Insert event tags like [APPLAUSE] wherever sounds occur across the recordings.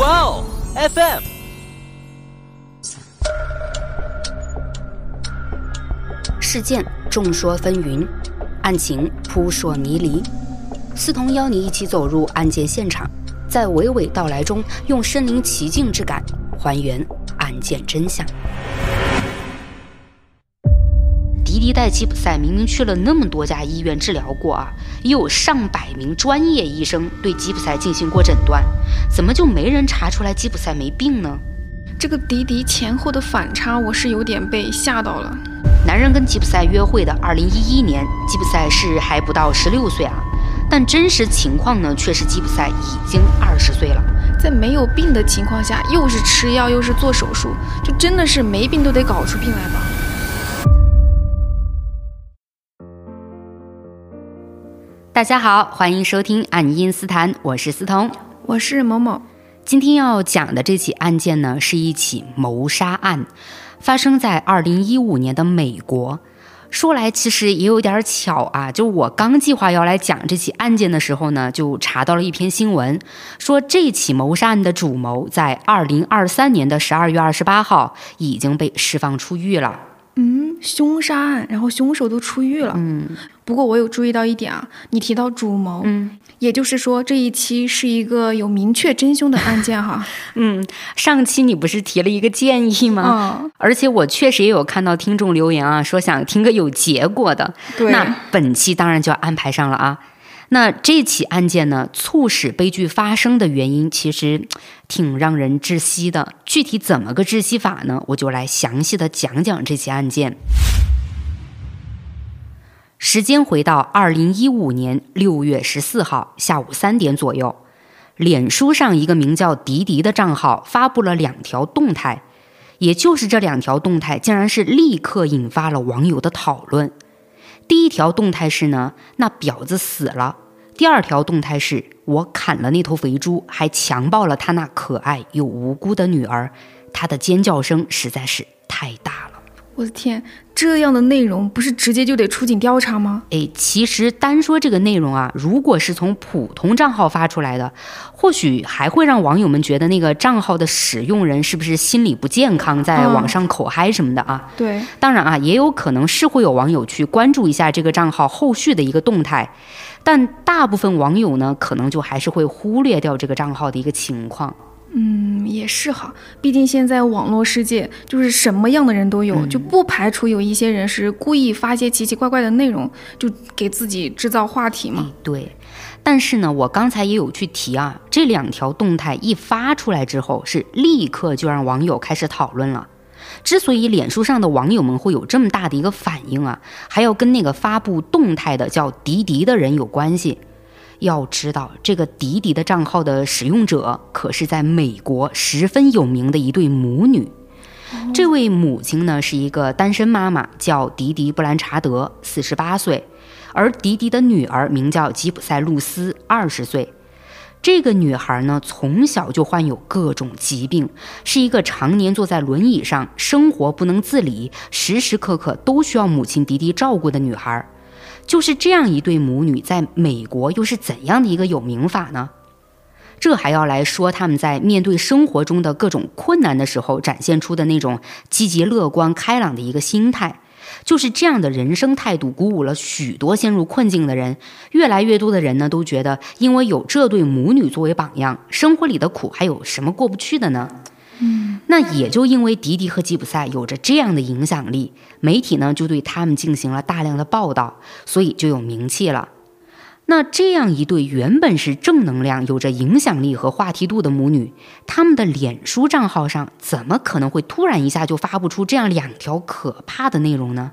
哇哦，FM。事件众说纷纭，案情扑朔迷离。思彤邀你一起走入案件现场，在娓娓道来中，用身临其境之感还原案件真相。迪迪带吉普赛明明去了那么多家医院治疗过啊，也有上百名专业医生对吉普赛进行过诊断，怎么就没人查出来吉普赛没病呢？这个迪迪前后的反差，我是有点被吓到了。男人跟吉普赛约会的2011年，吉普赛是还不到16岁啊，但真实情况呢，却是吉普赛已经20岁了。在没有病的情况下，又是吃药又是做手术，就真的是没病都得搞出病来吧？大家好，欢迎收听《爱因斯坦》，我是思彤，我是某某。今天要讲的这起案件呢，是一起谋杀案，发生在二零一五年的美国。说来其实也有点巧啊，就我刚计划要来讲这起案件的时候呢，就查到了一篇新闻，说这起谋杀案的主谋在二零二三年的十二月二十八号已经被释放出狱了。嗯，凶杀案，然后凶手都出狱了。嗯，不过我有注意到一点啊，你提到主谋，嗯，也就是说这一期是一个有明确真凶的案件哈。[LAUGHS] 嗯，上期你不是提了一个建议吗？嗯，而且我确实也有看到听众留言啊，说想听个有结果的。对那本期当然就要安排上了啊。那这起案件呢，促使悲剧发生的原因其实 [TSK] 挺让人窒息的。具体怎么个窒息法呢？我就来详细的讲讲这起案件。时间回到二零一五年六月十四号下午三点左右，脸书上一个名叫迪迪的账号发布了两条动态，也就是这两条动态，竟然是立刻引发了网友的讨论。第一条动态是呢，那婊子死了；第二条动态是我砍了那头肥猪，还强暴了他那可爱又无辜的女儿，他的尖叫声实在是太大了。我的天，这样的内容不是直接就得出警调查吗？哎，其实单说这个内容啊，如果是从普通账号发出来的，或许还会让网友们觉得那个账号的使用人是不是心理不健康，在网上口嗨什么的啊。对，当然啊，也有可能是会有网友去关注一下这个账号后续的一个动态，但大部分网友呢，可能就还是会忽略掉这个账号的一个情况。嗯，也是哈，毕竟现在网络世界就是什么样的人都有，就不排除有一些人是故意发些奇奇怪怪的内容，就给自己制造话题嘛。哎，对。但是呢，我刚才也有去提啊，这两条动态一发出来之后，是立刻就让网友开始讨论了。之所以脸书上的网友们会有这么大的一个反应啊，还要跟那个发布动态的叫迪迪的人有关系。要知道，这个迪迪的账号的使用者可是在美国十分有名的一对母女。这位母亲呢是一个单身妈妈，叫迪迪·布兰查德，四十八岁，而迪迪的女儿名叫吉普赛·露丝，二十岁。这个女孩呢从小就患有各种疾病，是一个常年坐在轮椅上，生活不能自理，时时刻刻都需要母亲迪迪照顾的女孩。就是这样一对母女，在美国又是怎样的一个有名法呢？这还要来说他们在面对生活中的各种困难的时候，展现出的那种积极乐观、开朗的一个心态。就是这样的人生态度，鼓舞了许多陷入困境的人。越来越多的人呢，都觉得因为有这对母女作为榜样，生活里的苦还有什么过不去的呢？嗯，那也就因为迪迪和吉普赛有着这样的影响力，媒体呢就对他们进行了大量的报道，所以就有名气了。那这样一对原本是正能量、有着影响力和话题度的母女，他们的脸书账号上怎么可能会突然一下就发布出这样两条可怕的内容呢？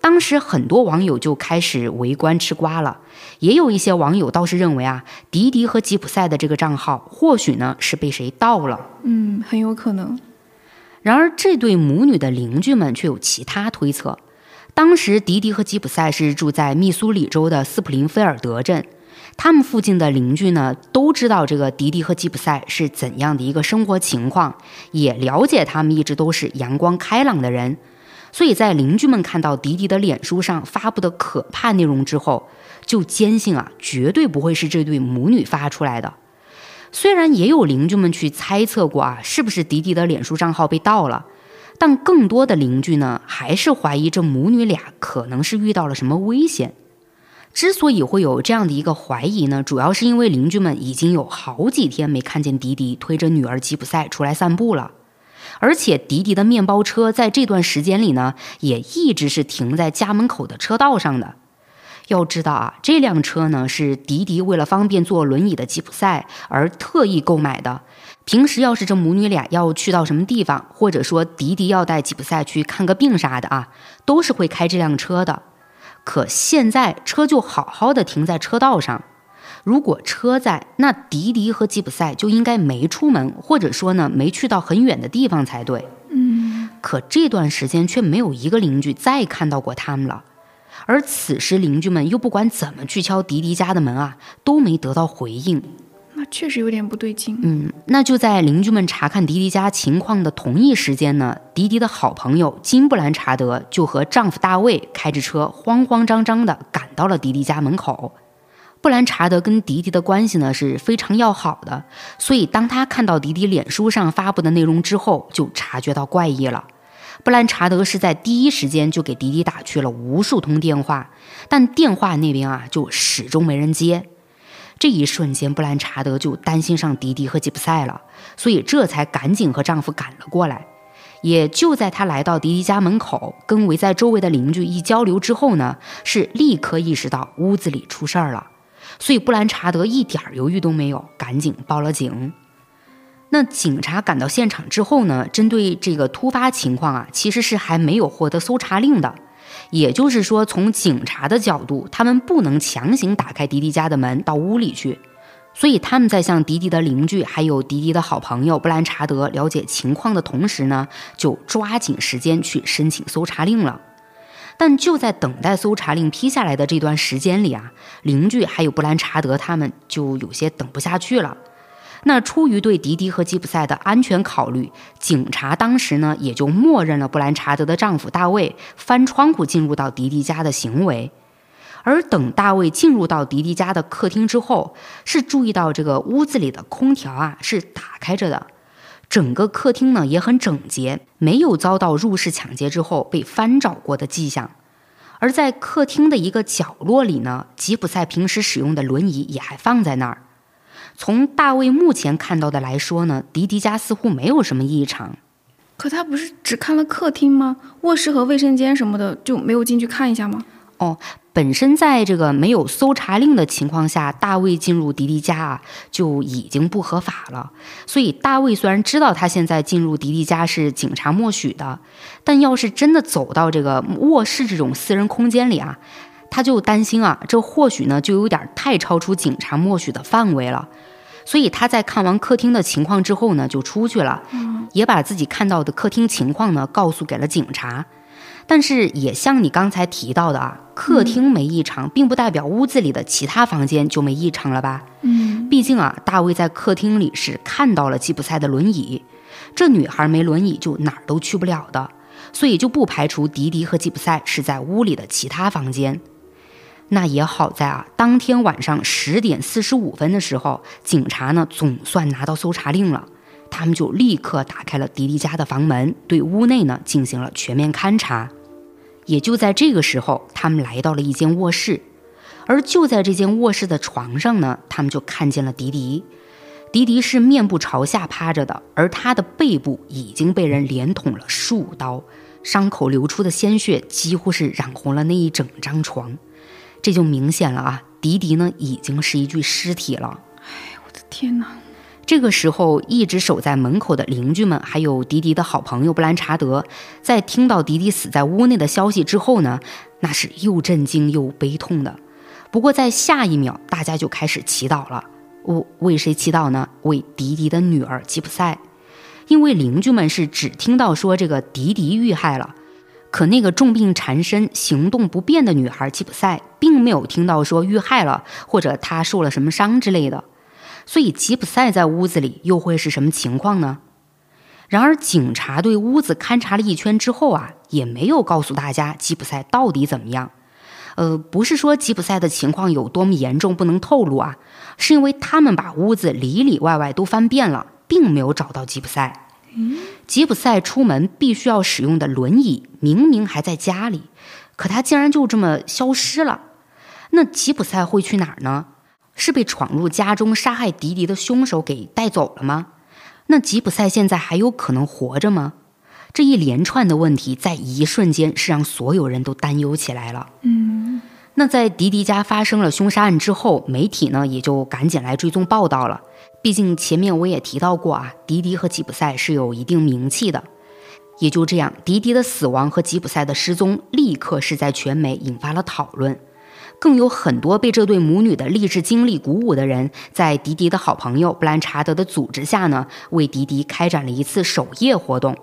当时很多网友就开始围观吃瓜了，也有一些网友倒是认为啊，迪迪和吉普赛的这个账号或许呢是被谁盗了。嗯，很有可能。然而，这对母女的邻居们却有其他推测。当时，迪迪和吉普赛是住在密苏里州的斯普林菲尔德镇，他们附近的邻居呢都知道这个迪迪和吉普赛是怎样的一个生活情况，也了解他们一直都是阳光开朗的人。所以在邻居们看到迪迪的脸书上发布的可怕内容之后，就坚信啊，绝对不会是这对母女发出来的。虽然也有邻居们去猜测过啊，是不是迪迪的脸书账号被盗了，但更多的邻居呢，还是怀疑这母女俩可能是遇到了什么危险。之所以会有这样的一个怀疑呢，主要是因为邻居们已经有好几天没看见迪迪推着女儿吉普赛出来散步了，而且迪迪的面包车在这段时间里呢，也一直是停在家门口的车道上的。要知道啊，这辆车呢是迪迪为了方便坐轮椅的吉普赛而特意购买的。平时要是这母女俩要去到什么地方，或者说迪迪要带吉普赛去看个病啥的啊，都是会开这辆车的。可现在车就好好的停在车道上，如果车在，那迪迪和吉普赛就应该没出门，或者说呢没去到很远的地方才对。嗯，可这段时间却没有一个邻居再看到过他们了，而此时邻居们又不管怎么去敲迪迪家的门啊，都没得到回应。那确实有点不对劲。嗯，那就在邻居们查看迪迪家情况的同一时间呢，迪迪的好朋友金布兰查德就和丈夫大卫开着车慌慌张张地赶到了迪迪家门口。布兰查德跟迪迪的关系呢是非常要好的，所以当他看到迪迪脸书上发布的内容之后，就察觉到怪异了。布兰查德是在第一时间就给迪迪打去了无数通电话，但电话那边啊就始终没人接。这一瞬间，布兰查德就担心上迪迪和吉普赛了，所以这才赶紧和丈夫赶了过来。也就在她来到迪迪家门口，跟围在周围的邻居一交流之后呢，是立刻意识到屋子里出事儿了。所以布兰查德一点犹豫都没有，赶紧报了警。那警察赶到现场之后呢，针对这个突发情况啊，其实是还没有获得搜查令的。也就是说，从警察的角度，他们不能强行打开迪迪家的门到屋里去，所以他们在向迪迪的邻居还有迪迪的好朋友布兰查德了解情况的同时呢，就抓紧时间去申请搜查令了。但就在等待搜查令批下来的这段时间里啊，邻居还有布兰查德他们就有些等不下去了。那出于对迪迪和吉普赛的安全考虑，警察当时呢也就默认了布兰查德的丈夫大卫翻窗户进入到迪迪家的行为。而等大卫进入到迪迪家的客厅之后，是注意到这个屋子里的空调啊是打开着的，整个客厅呢也很整洁，没有遭到入室抢劫之后被翻找过的迹象。而在客厅的一个角落里呢，吉普赛平时使用的轮椅也还放在那儿。从大卫目前看到的来说呢，迪迪家似乎没有什么异常。可他不是只看了客厅吗？卧室和卫生间什么的就没有进去看一下吗？哦，本身在这个没有搜查令的情况下，大卫进入迪迪家啊就已经不合法了。所以大卫虽然知道他现在进入迪迪家是警察默许的，但要是真的走到这个卧室这种私人空间里啊，他就担心啊，这或许呢就有点太超出警察默许的范围了。所以他在看完客厅的情况之后呢，就出去了，也把自己看到的客厅情况呢告诉给了警察。但是也像你刚才提到的啊，客厅没异常，并不代表屋子里的其他房间就没异常了吧？嗯，毕竟啊，大卫在客厅里是看到了吉普赛的轮椅，这女孩没轮椅就哪儿都去不了的，所以就不排除迪迪和吉普赛是在屋里的其他房间。那也好在啊，当天晚上十点四十五分的时候，警察呢总算拿到搜查令了，他们就立刻打开了迪迪家的房门，对屋内呢进行了全面勘查。也就在这个时候，他们来到了一间卧室，而就在这间卧室的床上呢，他们就看见了迪迪。迪迪是面部朝下趴着的，而他的背部已经被人连捅了数刀，伤口流出的鲜血几乎是染红了那一整张床。这就明显了啊，迪迪呢已经是一具尸体了。哎，我的天哪！这个时候，一直守在门口的邻居们，还有迪迪的好朋友布兰查德，在听到迪迪死在屋内的消息之后呢，那是又震惊又悲痛的。不过在下一秒，大家就开始祈祷了。为为谁祈祷呢？为迪迪的女儿吉普赛，因为邻居们是只听到说这个迪迪遇害了。可那个重病缠身、行动不便的女孩吉普赛，并没有听到说遇害了，或者她受了什么伤之类的。所以吉普赛在屋子里又会是什么情况呢？然而，警察对屋子勘察了一圈之后啊，也没有告诉大家吉普赛到底怎么样。呃，不是说吉普赛的情况有多么严重不能透露啊，是因为他们把屋子里里外外都翻遍了，并没有找到吉普赛。吉普赛出门必须要使用的轮椅，明明还在家里，可他竟然就这么消失了。那吉普赛会去哪儿呢？是被闯入家中杀害迪迪的凶手给带走了吗？那吉普赛现在还有可能活着吗？这一连串的问题在一瞬间是让所有人都担忧起来了。嗯，那在迪迪家发生了凶杀案之后，媒体呢也就赶紧来追踪报道了。毕竟前面我也提到过啊，迪迪和吉普赛是有一定名气的。也就这样，迪迪的死亡和吉普赛的失踪立刻是在全美引发了讨论。更有很多被这对母女的励志经历鼓舞的人，在迪迪的好朋友布兰查德的组织下呢，为迪迪开展了一次守夜活动。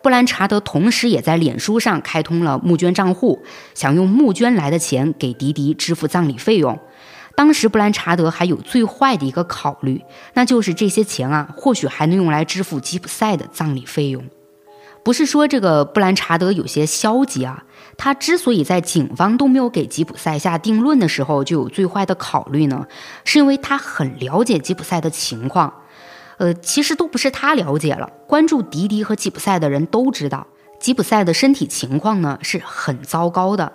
布兰查德同时也在脸书上开通了募捐账户，想用募捐来的钱给迪迪支付葬礼费用。当时布兰查德还有最坏的一个考虑，那就是这些钱啊，或许还能用来支付吉普赛的葬礼费用。不是说这个布兰查德有些消极啊，他之所以在警方都没有给吉普赛下定论的时候就有最坏的考虑呢，是因为他很了解吉普赛的情况。呃，其实都不是他了解了，关注迪迪和吉普赛的人都知道，吉普赛的身体情况呢是很糟糕的，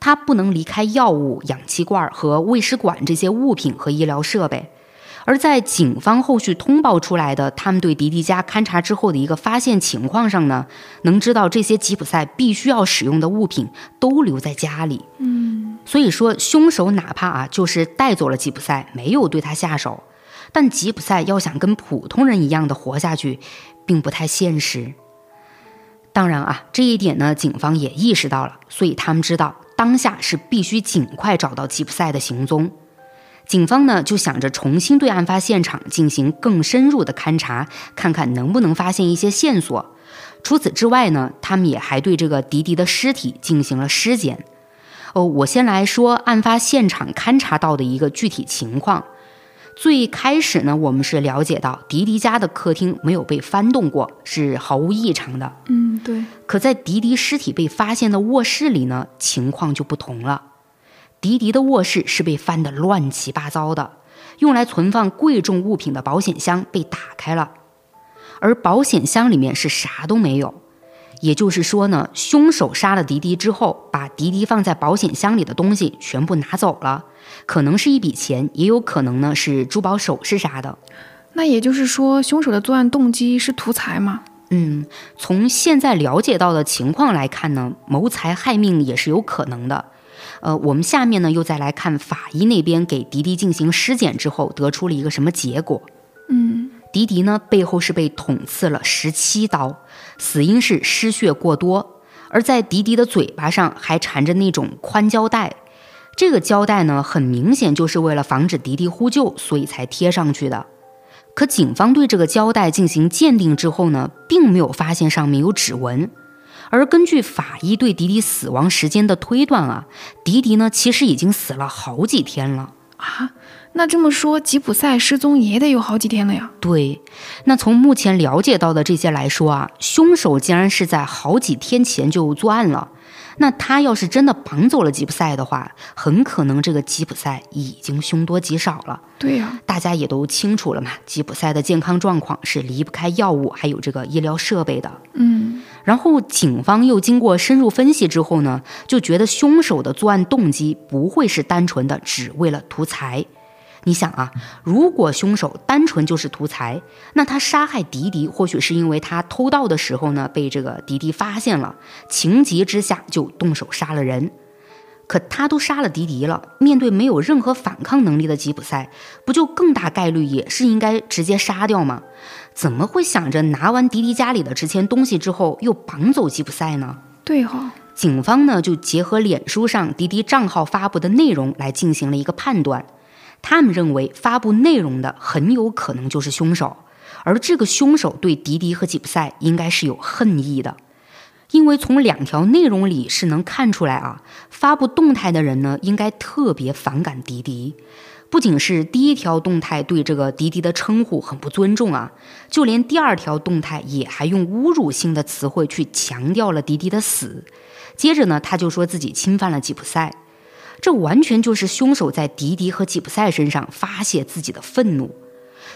他不能离开药物、氧气罐和喂食管这些物品和医疗设备。而在警方后续通报出来的他们对迪迪家勘查之后的一个发现情况上呢，能知道这些吉普赛必须要使用的物品都留在家里。嗯，所以说凶手哪怕啊就是带走了吉普赛，没有对他下手，但吉普赛要想跟普通人一样的活下去，并不太现实。当然啊，这一点呢，警方也意识到了，所以他们知道当下是必须尽快找到吉普赛的行踪。警方呢就想着重新对案发现场进行更深入的勘查，看看能不能发现一些线索。除此之外呢，他们也还对这个迪迪的尸体进行了尸检。哦，我先来说案发现场勘查到的一个具体情况。最开始呢，我们是了解到迪迪家的客厅没有被翻动过，是毫无异常的。嗯，对。可在迪迪尸体被发现的卧室里呢，情况就不同了。迪迪的卧室是被翻得乱七八糟的，用来存放贵重物品的保险箱被打开了，而保险箱里面是啥都没有。也就是说呢，凶手杀了迪迪之后，把迪迪放在保险箱里的东西全部拿走了，可能是一笔钱，也有可能呢是珠宝首饰啥的。那也就是说，凶手的作案动机是图财吗？嗯，从现在了解到的情况来看呢，谋财害命也是有可能的。呃，我们下面呢又再来看法医那边给迪迪进行尸检之后得出了一个什么结果？嗯，迪迪呢背后是被捅刺了十七刀，死因是失血过多，而在迪迪的嘴巴上还缠着那种宽胶带，这个胶带呢很明显就是为了防止迪迪呼救，所以才贴上去的。可警方对这个胶带进行鉴定之后呢，并没有发现上面有指纹。而根据法医对迪迪死亡时间的推断啊，迪迪呢其实已经死了好几天了啊。那这么说，吉普赛失踪也得有好几天了呀？对。那从目前了解到的这些来说啊，凶手竟然是在好几天前就作案了。那他要是真的绑走了吉普赛的话，很可能这个吉普赛已经凶多吉少了。对呀，大家也都清楚了嘛，吉普赛的健康状况是离不开药物还有这个医疗设备的。嗯。然后警方又经过深入分析之后呢，就觉得凶手的作案动机不会是单纯的只为了图财。你想啊，如果凶手单纯就是图财，那他杀害迪迪或许是因为他偷盗的时候呢被这个迪迪发现了，情急之下就动手杀了人。可他都杀了迪迪了，面对没有任何反抗能力的吉普赛，不就更大概率也是应该直接杀掉吗？怎么会想着拿完迪迪家里的值钱东西之后又绑走吉普赛呢？对哈，警方呢就结合脸书上迪迪账号发布的内容来进行了一个判断，他们认为发布内容的很有可能就是凶手，而这个凶手对迪迪和吉普赛应该是有恨意的，因为从两条内容里是能看出来啊，发布动态的人呢应该特别反感迪迪。不仅是第一条动态对这个迪迪的称呼很不尊重啊，就连第二条动态也还用侮辱性的词汇去强调了迪迪的死。接着呢，他就说自己侵犯了吉普赛。这完全就是凶手在迪迪和吉普赛身上发泄自己的愤怒。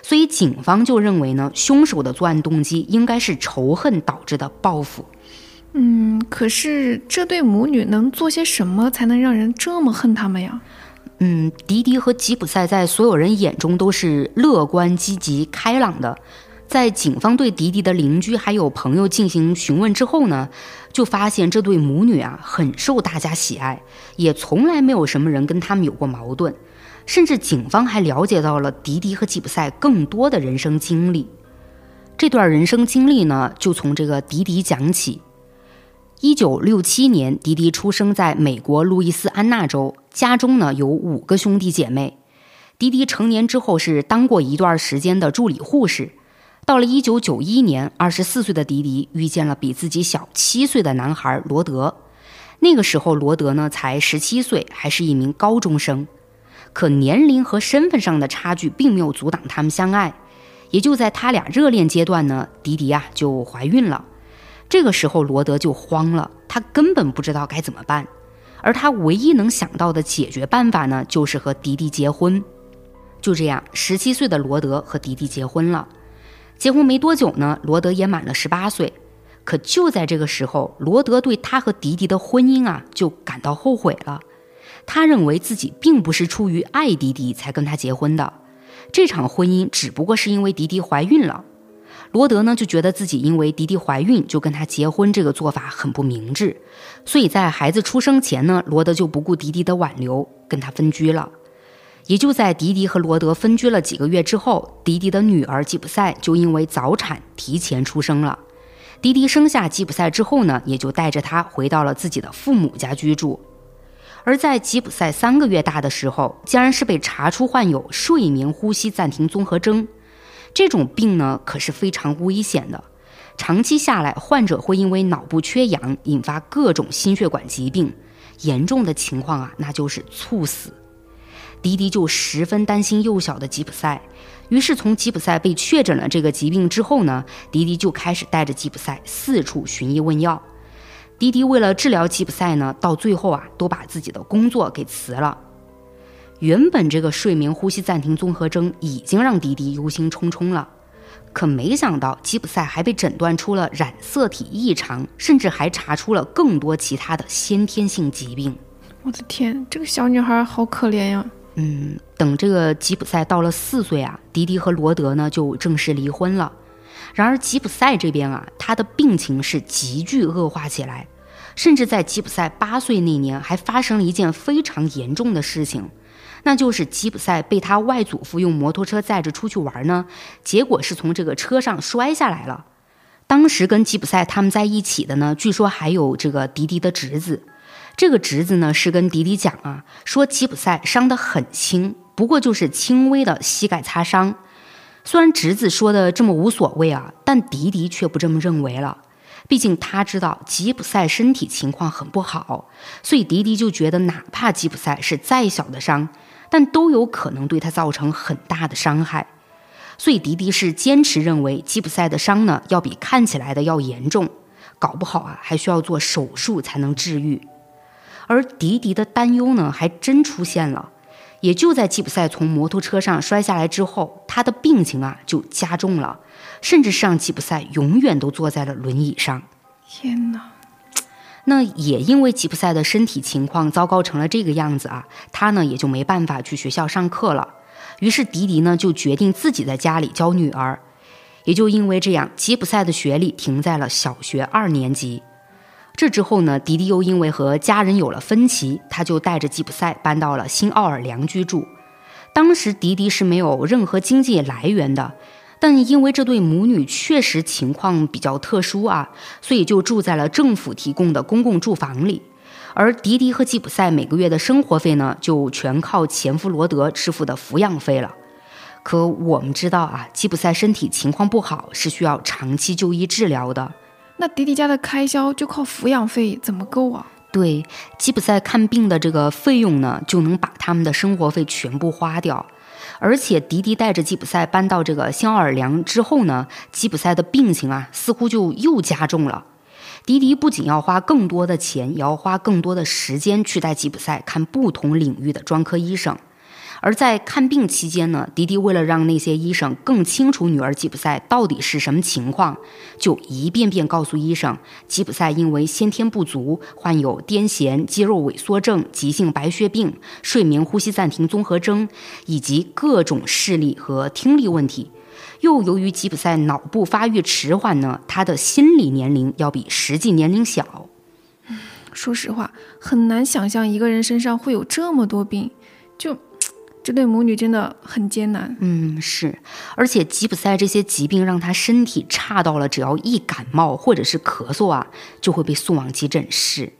所以警方就认为呢，凶手的作案动机应该是仇恨导致的报复。嗯，可是这对母女能做些什么才能让人这么恨他们呀？嗯，迪迪和吉普赛在所有人眼中都是乐观、积极、开朗的。在警方对迪迪的邻居还有朋友进行询问之后呢，就发现这对母女啊很受大家喜爱，也从来没有什么人跟他们有过矛盾。甚至警方还了解到了迪迪和吉普赛更多的人生经历。这段人生经历呢，就从这个迪迪讲起。一九六七年，迪迪出生在美国路易斯安那州，家中呢有五个兄弟姐妹。迪迪成年之后是当过一段时间的助理护士。到了一九九一年，二十四岁的迪迪遇见了比自己小七岁的男孩罗德。那个时候，罗德呢才十七岁，还是一名高中生。可年龄和身份上的差距并没有阻挡他们相爱，也就在他俩热恋阶段呢，迪迪啊就怀孕了。这个时候罗德就慌了，他根本不知道该怎么办，而他唯一能想到的解决办法呢，就是和迪迪结婚。就这样，十七岁的罗德和迪迪结婚了。结婚没多久呢，罗德也满了十八岁。可就在这个时候，罗德对他和迪迪的婚姻啊就感到后悔了。他认为自己并不是出于爱迪迪才跟他结婚的，这场婚姻只不过是因为迪迪怀孕了。罗德呢就觉得自己因为迪迪怀孕就跟他结婚，这个做法很不明智，所以在孩子出生前呢，罗德就不顾迪迪的挽留跟他分居了。也就在迪迪和罗德分居了几个月之后，迪迪的女儿吉普赛就因为早产提前出生了。迪迪生下吉普赛之后呢，也就带着他回到了自己的父母家居住。而在吉普赛三个月大的时候，竟然是被查出患有睡眠呼吸暂停综合征。这种病呢，可是非常危险的。长期下来，患者会因为脑部缺氧引发各种心血管疾病，严重的情况啊，那就是猝死。迪迪就十分担心幼小的吉普赛，于是从吉普赛被确诊了这个疾病之后呢，迪迪就开始带着吉普赛四处寻医问药。迪迪为了治疗吉普赛呢，到最后啊，都把自己的工作给辞了。原本这个睡眠呼吸暂停综合征已经让迪迪忧心忡忡了，可没想到吉普赛还被诊断出了染色体异常，甚至还查出了更多其他的先天性疾病。我的天，这个小女孩好可怜呀！嗯，等这个吉普赛到了四岁啊，迪迪和罗德呢就正式离婚了。然而吉普赛这边啊，他的病情是急剧恶化起来，甚至在吉普赛八岁那年还发生了一件非常严重的事情，那就是吉普赛被他外祖父用摩托车载着出去玩呢，结果是从这个车上摔下来了。当时跟吉普赛他们在一起的呢，据说还有这个迪迪的侄子，这个侄子呢是跟迪迪讲啊，说吉普赛伤得很轻，不过就是轻微的膝盖擦伤。虽然侄子说的这么无所谓啊，但迪迪却不这么认为了。毕竟他知道吉普赛身体情况很不好，所以迪迪就觉得，哪怕吉普赛是再小的伤，但都有可能对他造成很大的伤害。所以迪迪是坚持认为，吉普赛的伤呢，要比看起来的要严重，搞不好啊，还需要做手术才能治愈。而迪迪的担忧呢，还真出现了。也就在吉普赛从摩托车上摔下来之后，他的病情啊就加重了，甚至是让吉普赛永远都坐在了轮椅上。天哪！[TSK] 那也因为吉普赛的身体情况糟糕成了这个样子啊，他呢也就没办法去学校上课了。于是迪迪呢就决定自己在家里教女儿。也就因为这样，吉普赛的学历停在了小学二年级。这之后呢，迪迪又因为和家人有了分歧，他就带着吉普赛搬到了新奥尔良居住。当时迪迪是没有任何经济来源的，但因为这对母女确实情况比较特殊啊，所以就住在了政府提供的公共住房里。而迪迪和吉普赛每个月的生活费呢，就全靠前夫罗德支付的抚养费了。可我们知道啊，吉普赛身体情况不好，是需要长期就医治疗的。那迪迪家的开销就靠抚养费怎么够啊？对，吉普赛看病的这个费用呢，就能把他们的生活费全部花掉。而且迪迪带着吉普赛搬到这个新奥尔良之后呢，吉普赛的病情啊，似乎就又加重了。迪迪不仅要花更多的钱，也要花更多的时间去带吉普赛看不同领域的专科医生。而在看病期间呢，迪迪为了让那些医生更清楚女儿吉普赛到底是什么情况，就一遍遍告诉医生，吉普赛因为先天不足，患有癫痫、肌肉萎缩症、急性白血病、睡眠呼吸暂停综合征，以及各种视力和听力问题。又由于吉普赛脑部发育迟缓呢，他的心理年龄要比实际年龄小。[SIGHS] 说实话，很难想象一个人身上会有这么多病，就。这对母女真的很艰难。嗯，是，而且吉普赛这些疾病让他身体差到了，只要一感冒或者是咳嗽啊，就会被送往急诊室。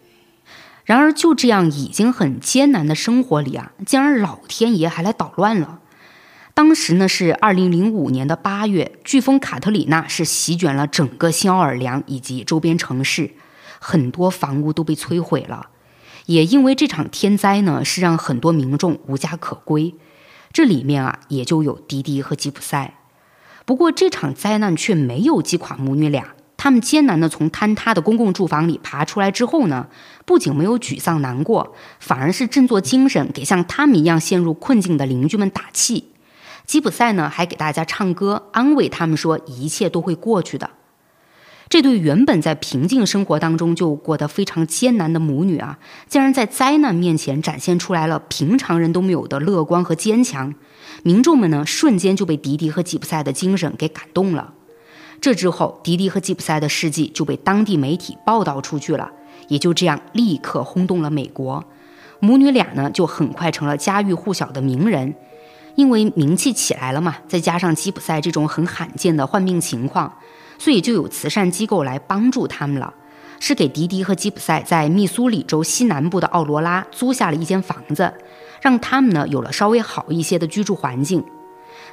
然而，就这样已经很艰难的生活里啊，竟然老天爷还来捣乱了。当时呢是二零零五年的八月，飓风卡特里娜是席卷了整个新奥尔良以及周边城市，很多房屋都被摧毁了。也因为这场天灾呢，是让很多民众无家可归，这里面啊也就有迪迪和吉普赛。不过这场灾难却没有击垮母女俩，他们艰难地从坍塌的公共住房里爬出来之后呢，不仅没有沮丧难过，反而是振作精神，给像他们一样陷入困境的邻居们打气。吉普赛呢还给大家唱歌，安慰他们说一切都会过去的。这对原本在平静生活当中就过得非常艰难的母女啊，竟然在灾难面前展现出来了平常人都没有的乐观和坚强。民众们呢，瞬间就被迪迪和吉普赛的精神给感动了。这之后，迪迪和吉普赛的事迹就被当地媒体报道出去了，也就这样立刻轰动了美国。母女俩呢，就很快成了家喻户晓的名人，因为名气起来了嘛，再加上吉普赛这种很罕见的患病情况。所以就有慈善机构来帮助他们了，是给迪迪和吉普赛在密苏里州西南部的奥罗拉租下了一间房子，让他们呢有了稍微好一些的居住环境。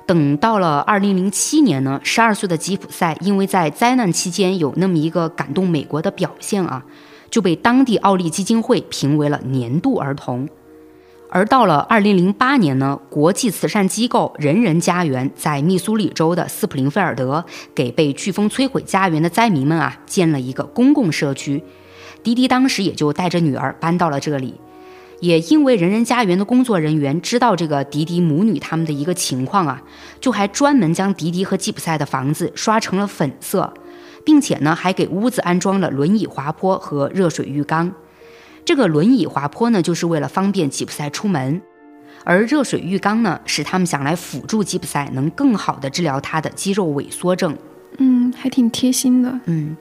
等到了二零零七年呢，十二岁的吉普赛因为在灾难期间有那么一个感动美国的表现啊，就被当地奥利基金会评为了年度儿童。而到了二零零八年呢，国际慈善机构人人家园在密苏里州的斯普林菲尔德给被飓风摧毁家园的灾民们啊建了一个公共社区。迪迪当时也就带着女儿搬到了这里。也因为人人家园的工作人员知道这个迪迪母女他们的一个情况啊，就还专门将迪迪和吉普赛的房子刷成了粉色，并且呢还给屋子安装了轮椅滑坡和热水浴缸。这个轮椅滑坡呢，就是为了方便吉普赛出门；而热水浴缸呢，是他们想来辅助吉普赛能更好的治疗他的肌肉萎缩症。嗯，还挺贴心的。嗯，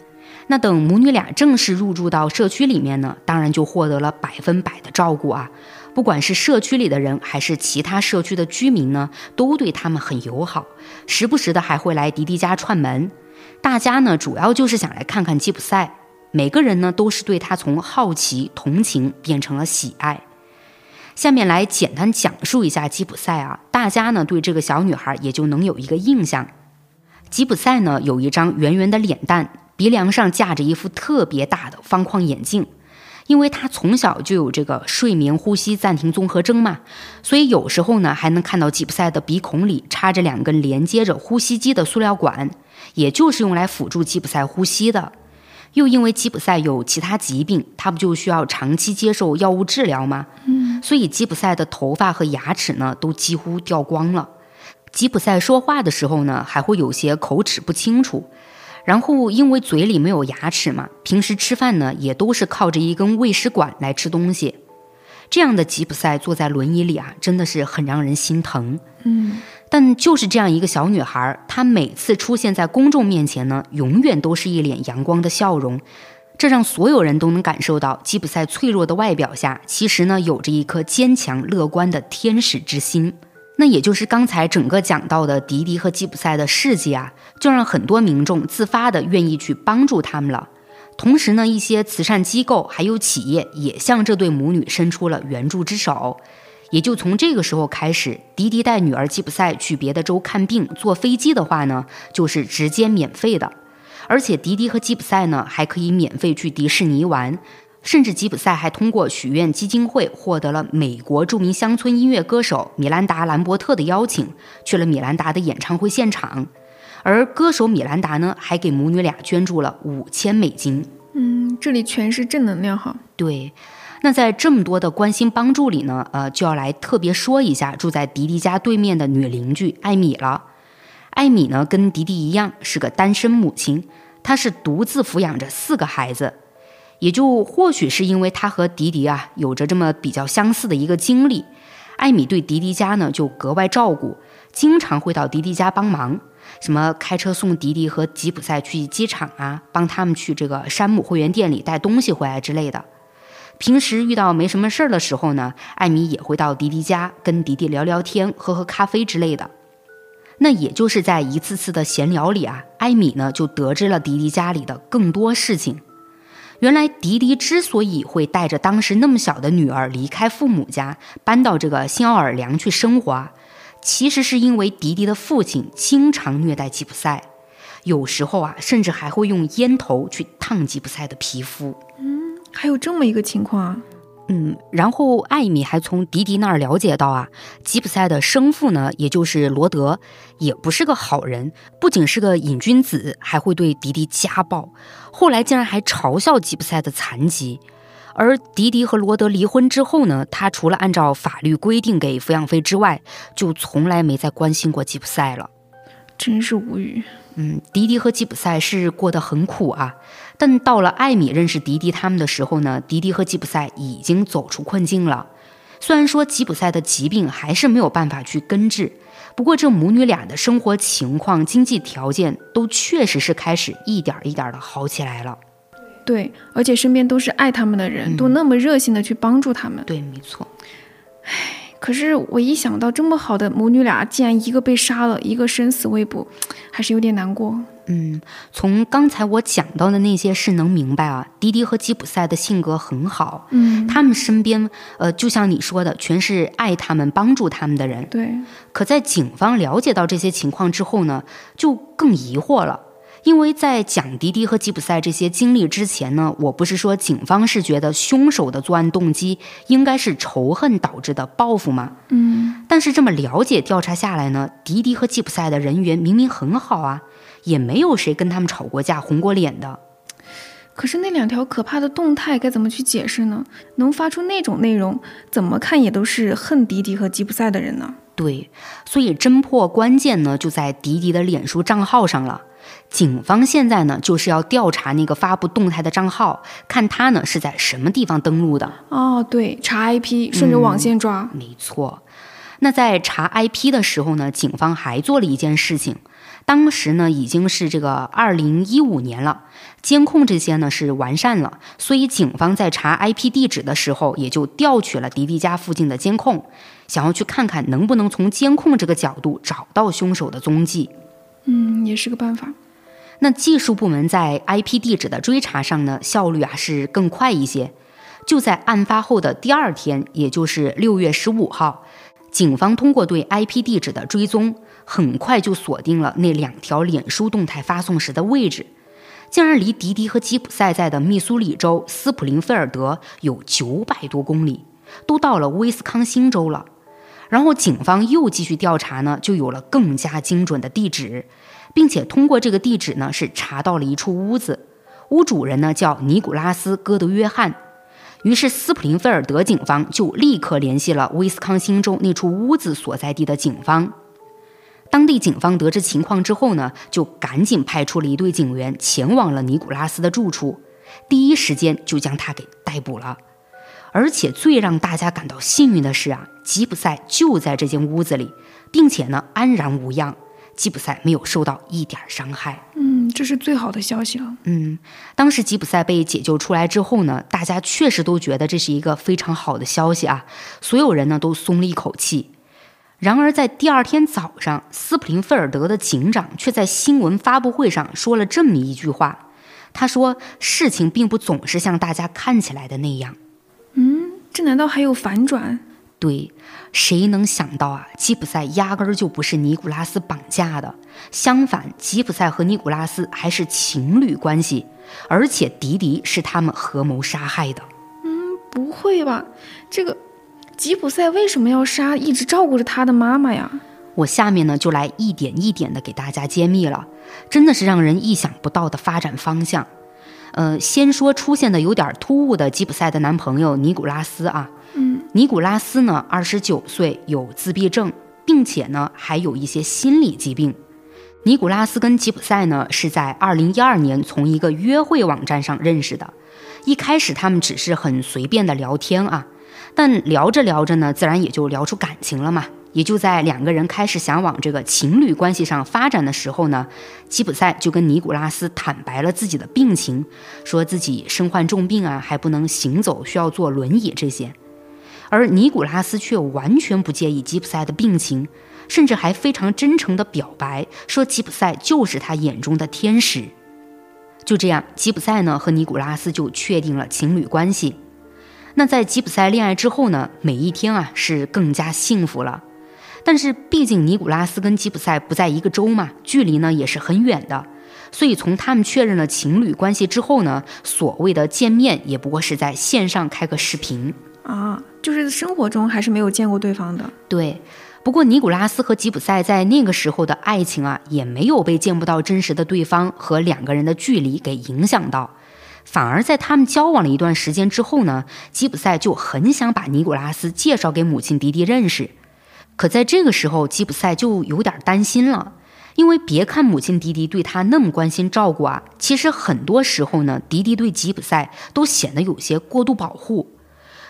那等母女俩正式入住到社区里面呢，当然就获得了百分百的照顾啊！不管是社区里的人，还是其他社区的居民呢，都对他们很友好，时不时的还会来迪迪家串门。大家呢，主要就是想来看看吉普赛。每个人呢，都是对他从好奇、同情变成了喜爱。下面来简单讲述一下吉普赛啊，大家呢对这个小女孩也就能有一个印象。吉普赛呢有一张圆圆的脸蛋，鼻梁上架着一副特别大的方框眼镜，因为他从小就有这个睡眠呼吸暂停综合征嘛，所以有时候呢还能看到吉普赛的鼻孔里插着两根连接着呼吸机的塑料管，也就是用来辅助吉普赛呼吸的。又因为吉普赛有其他疾病，他不就需要长期接受药物治疗吗？嗯，所以吉普赛的头发和牙齿呢都几乎掉光了。吉普赛说话的时候呢，还会有些口齿不清楚。然后因为嘴里没有牙齿嘛，平时吃饭呢也都是靠着一根喂食管来吃东西。这样的吉普赛坐在轮椅里啊，真的是很让人心疼。嗯。但就是这样一个小女孩，她每次出现在公众面前呢，永远都是一脸阳光的笑容，这让所有人都能感受到吉普赛脆弱的外表下，其实呢有着一颗坚强乐观的天使之心。那也就是刚才整个讲到的迪迪和吉普赛的事迹啊，就让很多民众自发的愿意去帮助他们了。同时呢，一些慈善机构还有企业也向这对母女伸出了援助之手。也就从这个时候开始，迪迪带女儿吉普赛去别的州看病，坐飞机的话呢，就是直接免费的。而且迪迪和吉普赛呢，还可以免费去迪士尼玩。甚至吉普赛还通过许愿基金会获得了美国著名乡村音乐歌手米兰达·兰伯特的邀请，去了米兰达的演唱会现场。而歌手米兰达呢，还给母女俩捐助了五千美金。嗯。嗯，这里全是正能量哈。对，那在这么多的关心帮助里呢，呃，就要来特别说一下住在迪迪家对面的女邻居艾米了。艾米呢，跟迪迪一样是个单身母亲，她是独自抚养着四个孩子，也就或许是因为她和迪迪啊有着这么比较相似的一个经历，艾米对迪迪家呢就格外照顾，经常会到迪迪家帮忙，什么开车送迪迪和吉普赛去机场啊，帮他们去这个山姆会员店里带东西回来之类的。平时遇到没什么事儿的时候呢，艾米也会到迪迪家跟迪迪聊聊天、喝喝咖啡之类的。那也就是在一次次的闲聊里啊，艾米呢就得知了迪迪家里的更多事情。原来迪迪之所以会带着当时那么小的女儿离开父母家，搬到这个新奥尔良去生活，其实是因为迪迪的父亲经常虐待吉普赛，有时候啊，甚至还会用烟头去烫吉普赛的皮肤。嗯，还有这么一个情况啊。嗯，然后艾米还从迪迪那儿了解到啊，吉普赛的生父呢，也就是罗德，也不是个好人，不仅是个瘾君子，还会对迪迪家暴，后来竟然还嘲笑吉普赛的残疾。而迪迪和罗德离婚之后呢，他除了按照法律规定给抚养费之外，就从来没再关心过吉普赛了。真是无语。嗯，迪迪和吉普赛是过得很苦啊。但到了艾米认识迪迪他们的时候呢，迪迪和吉普赛已经走出困境了。虽然说吉普赛的疾病还是没有办法去根治，不过这母女俩的生活情况、经济条件都确实是开始一点一点的好起来了。对，而且身边都是爱他们的人，都那么热心的去帮助他们。对，没错。唉。可是我一想到这么好的母女俩，竟然一个被杀了，一个生死未卜，还是有点难过。嗯，从刚才我讲到的那些事能明白啊，迪迪和吉普赛的性格很好。嗯，他们身边，呃，就像你说的，全是爱他们、帮助他们的人。对。可在警方了解到这些情况之后呢，就更疑惑了。因为在讲迪迪和吉普赛这些经历之前呢，我不是说警方是觉得凶手的作案动机应该是仇恨导致的报复吗？嗯，但是这么了解调查下来呢，迪迪和吉普赛的人缘明明很好啊，也没有谁跟他们吵过架、红过脸的。可是那两条可怕的动态该怎么去解释呢？能发出那种内容，怎么看也都是恨迪迪和吉普赛的人呢？对，所以侦破关键呢就在迪迪的脸书账号上了。警方现在呢，就是要调查那个发布动态的账号，看他呢是在什么地方登录的。哦，对，查 IP，顺着网线抓。没错。那在查 IP 的时候呢，警方还做了一件事情。当时呢，已经是这个二零一五年了，监控这些呢是完善了，所以警方在查 IP 地址的时候，也就调取了迪迪家附近的监控，想要去看看能不能从监控这个角度找到凶手的踪迹。嗯，也是个办法。那技术部门在 IP 地址的追查上呢，效率啊是更快一些。就在案发后的第二天，也就是六月十五号，警方通过对 IP 地址的追踪，很快就锁定了那两条脸书动态发送时的位置，竟然离迪迪和吉普赛在的密苏里州斯普林菲尔德有九百多公里，都到了威斯康星州了。然后警方又继续调查呢，就有了更加精准的地址，并且通过这个地址呢，是查到了一处屋子，屋主人呢叫尼古拉斯·戈德约翰。于是斯普林菲尔德警方就立刻联系了威斯康星州那处屋子所在地的警方。当地警方得知情况之后呢，就赶紧派出了一队警员前往了尼古拉斯的住处，第一时间就将他给逮捕了。而且最让大家感到幸运的是啊，吉普赛就在这间屋子里，并且呢安然无恙，吉普赛没有受到一点伤害。嗯，这是最好的消息了。嗯，当时吉普赛被解救出来之后呢，大家确实都觉得这是一个非常好的消息啊，所有人呢都松了一口气。然而在第二天早上，斯普林菲尔德的警长却在新闻发布会上说了这么一句话，他说：“事情并不总是像大家看起来的那样。”嗯，这难道还有反转？对，谁能想到啊？吉普赛压根儿就不是尼古拉斯绑架的，相反，吉普赛和尼古拉斯还是情侣关系，而且迪迪是他们合谋杀害的。嗯，不会吧？这个吉普赛为什么要杀一直照顾着他的妈妈呀？我下面呢就来一点一点的给大家揭秘了，真的是让人意想不到的发展方向。呃，先说出现的有点突兀的吉普赛的男朋友尼古拉斯啊，嗯，尼古拉斯呢，二十九岁，有自闭症，并且呢还有一些心理疾病。尼古拉斯跟吉普赛呢是在二零一二年从一个约会网站上认识的，一开始他们只是很随便的聊天啊，但聊着聊着呢，自然也就聊出感情了嘛。也就在两个人开始想往这个情侣关系上发展的时候呢，吉普赛就跟尼古拉斯坦白了自己的病情，说自己身患重病啊，还不能行走，需要坐轮椅这些。而尼古拉斯却完全不介意吉普赛的病情，甚至还非常真诚地表白说吉普赛就是他眼中的天使。就这样，吉普赛呢和尼古拉斯就确定了情侣关系。那在吉普赛恋爱之后呢，每一天啊是更加幸福了。但是毕竟尼古拉斯跟吉普赛不在一个州嘛，距离呢也是很远的，所以从他们确认了情侣关系之后呢，所谓的见面也不过是在线上开个视频啊，就是生活中还是没有见过对方的。对，不过尼古拉斯和吉普赛在那个时候的爱情啊，也没有被见不到真实的对方和两个人的距离给影响到，反而在他们交往了一段时间之后呢，吉普赛就很想把尼古拉斯介绍给母亲迪迪认识。可在这个时候，吉普赛就有点担心了，因为别看母亲迪迪对他那么关心照顾啊，其实很多时候呢，迪迪对吉普赛都显得有些过度保护。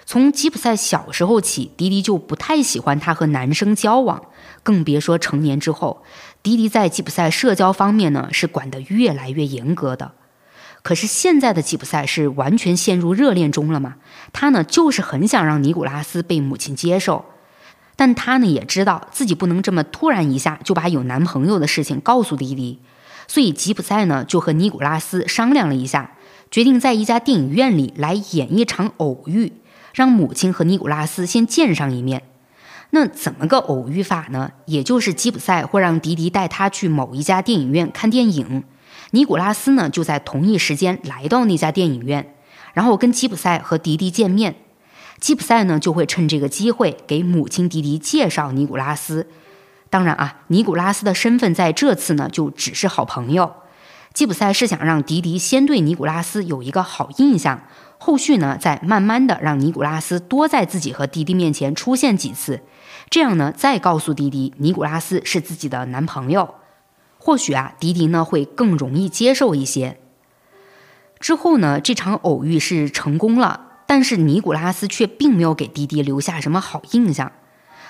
从吉普赛小时候起，迪迪就不太喜欢他和男生交往，更别说成年之后，迪迪在吉普赛社交方面呢是管得越来越严格的。可是现在的吉普赛是完全陷入热恋中了嘛，他呢就是很想让尼古拉斯被母亲接受。但他呢也知道自己不能这么突然一下就把有男朋友的事情告诉迪迪，所以吉普赛呢就和尼古拉斯商量了一下，决定在一家电影院里来演一场偶遇，让母亲和尼古拉斯先见上一面。那怎么个偶遇法呢？也就是吉普赛会让迪迪带他去某一家电影院看电影，尼古拉斯呢就在同一时间来到那家电影院，然后跟吉普赛和迪迪见面。吉普赛呢就会趁这个机会给母亲迪迪介绍尼古拉斯。当然啊，尼古拉斯的身份在这次呢就只是好朋友。吉普赛是想让迪迪先对尼古拉斯有一个好印象，后续呢再慢慢的让尼古拉斯多在自己和迪迪面前出现几次，这样呢再告诉迪迪尼古拉斯是自己的男朋友，或许啊迪迪呢会更容易接受一些。之后呢这场偶遇是成功了。但是尼古拉斯却并没有给迪迪留下什么好印象。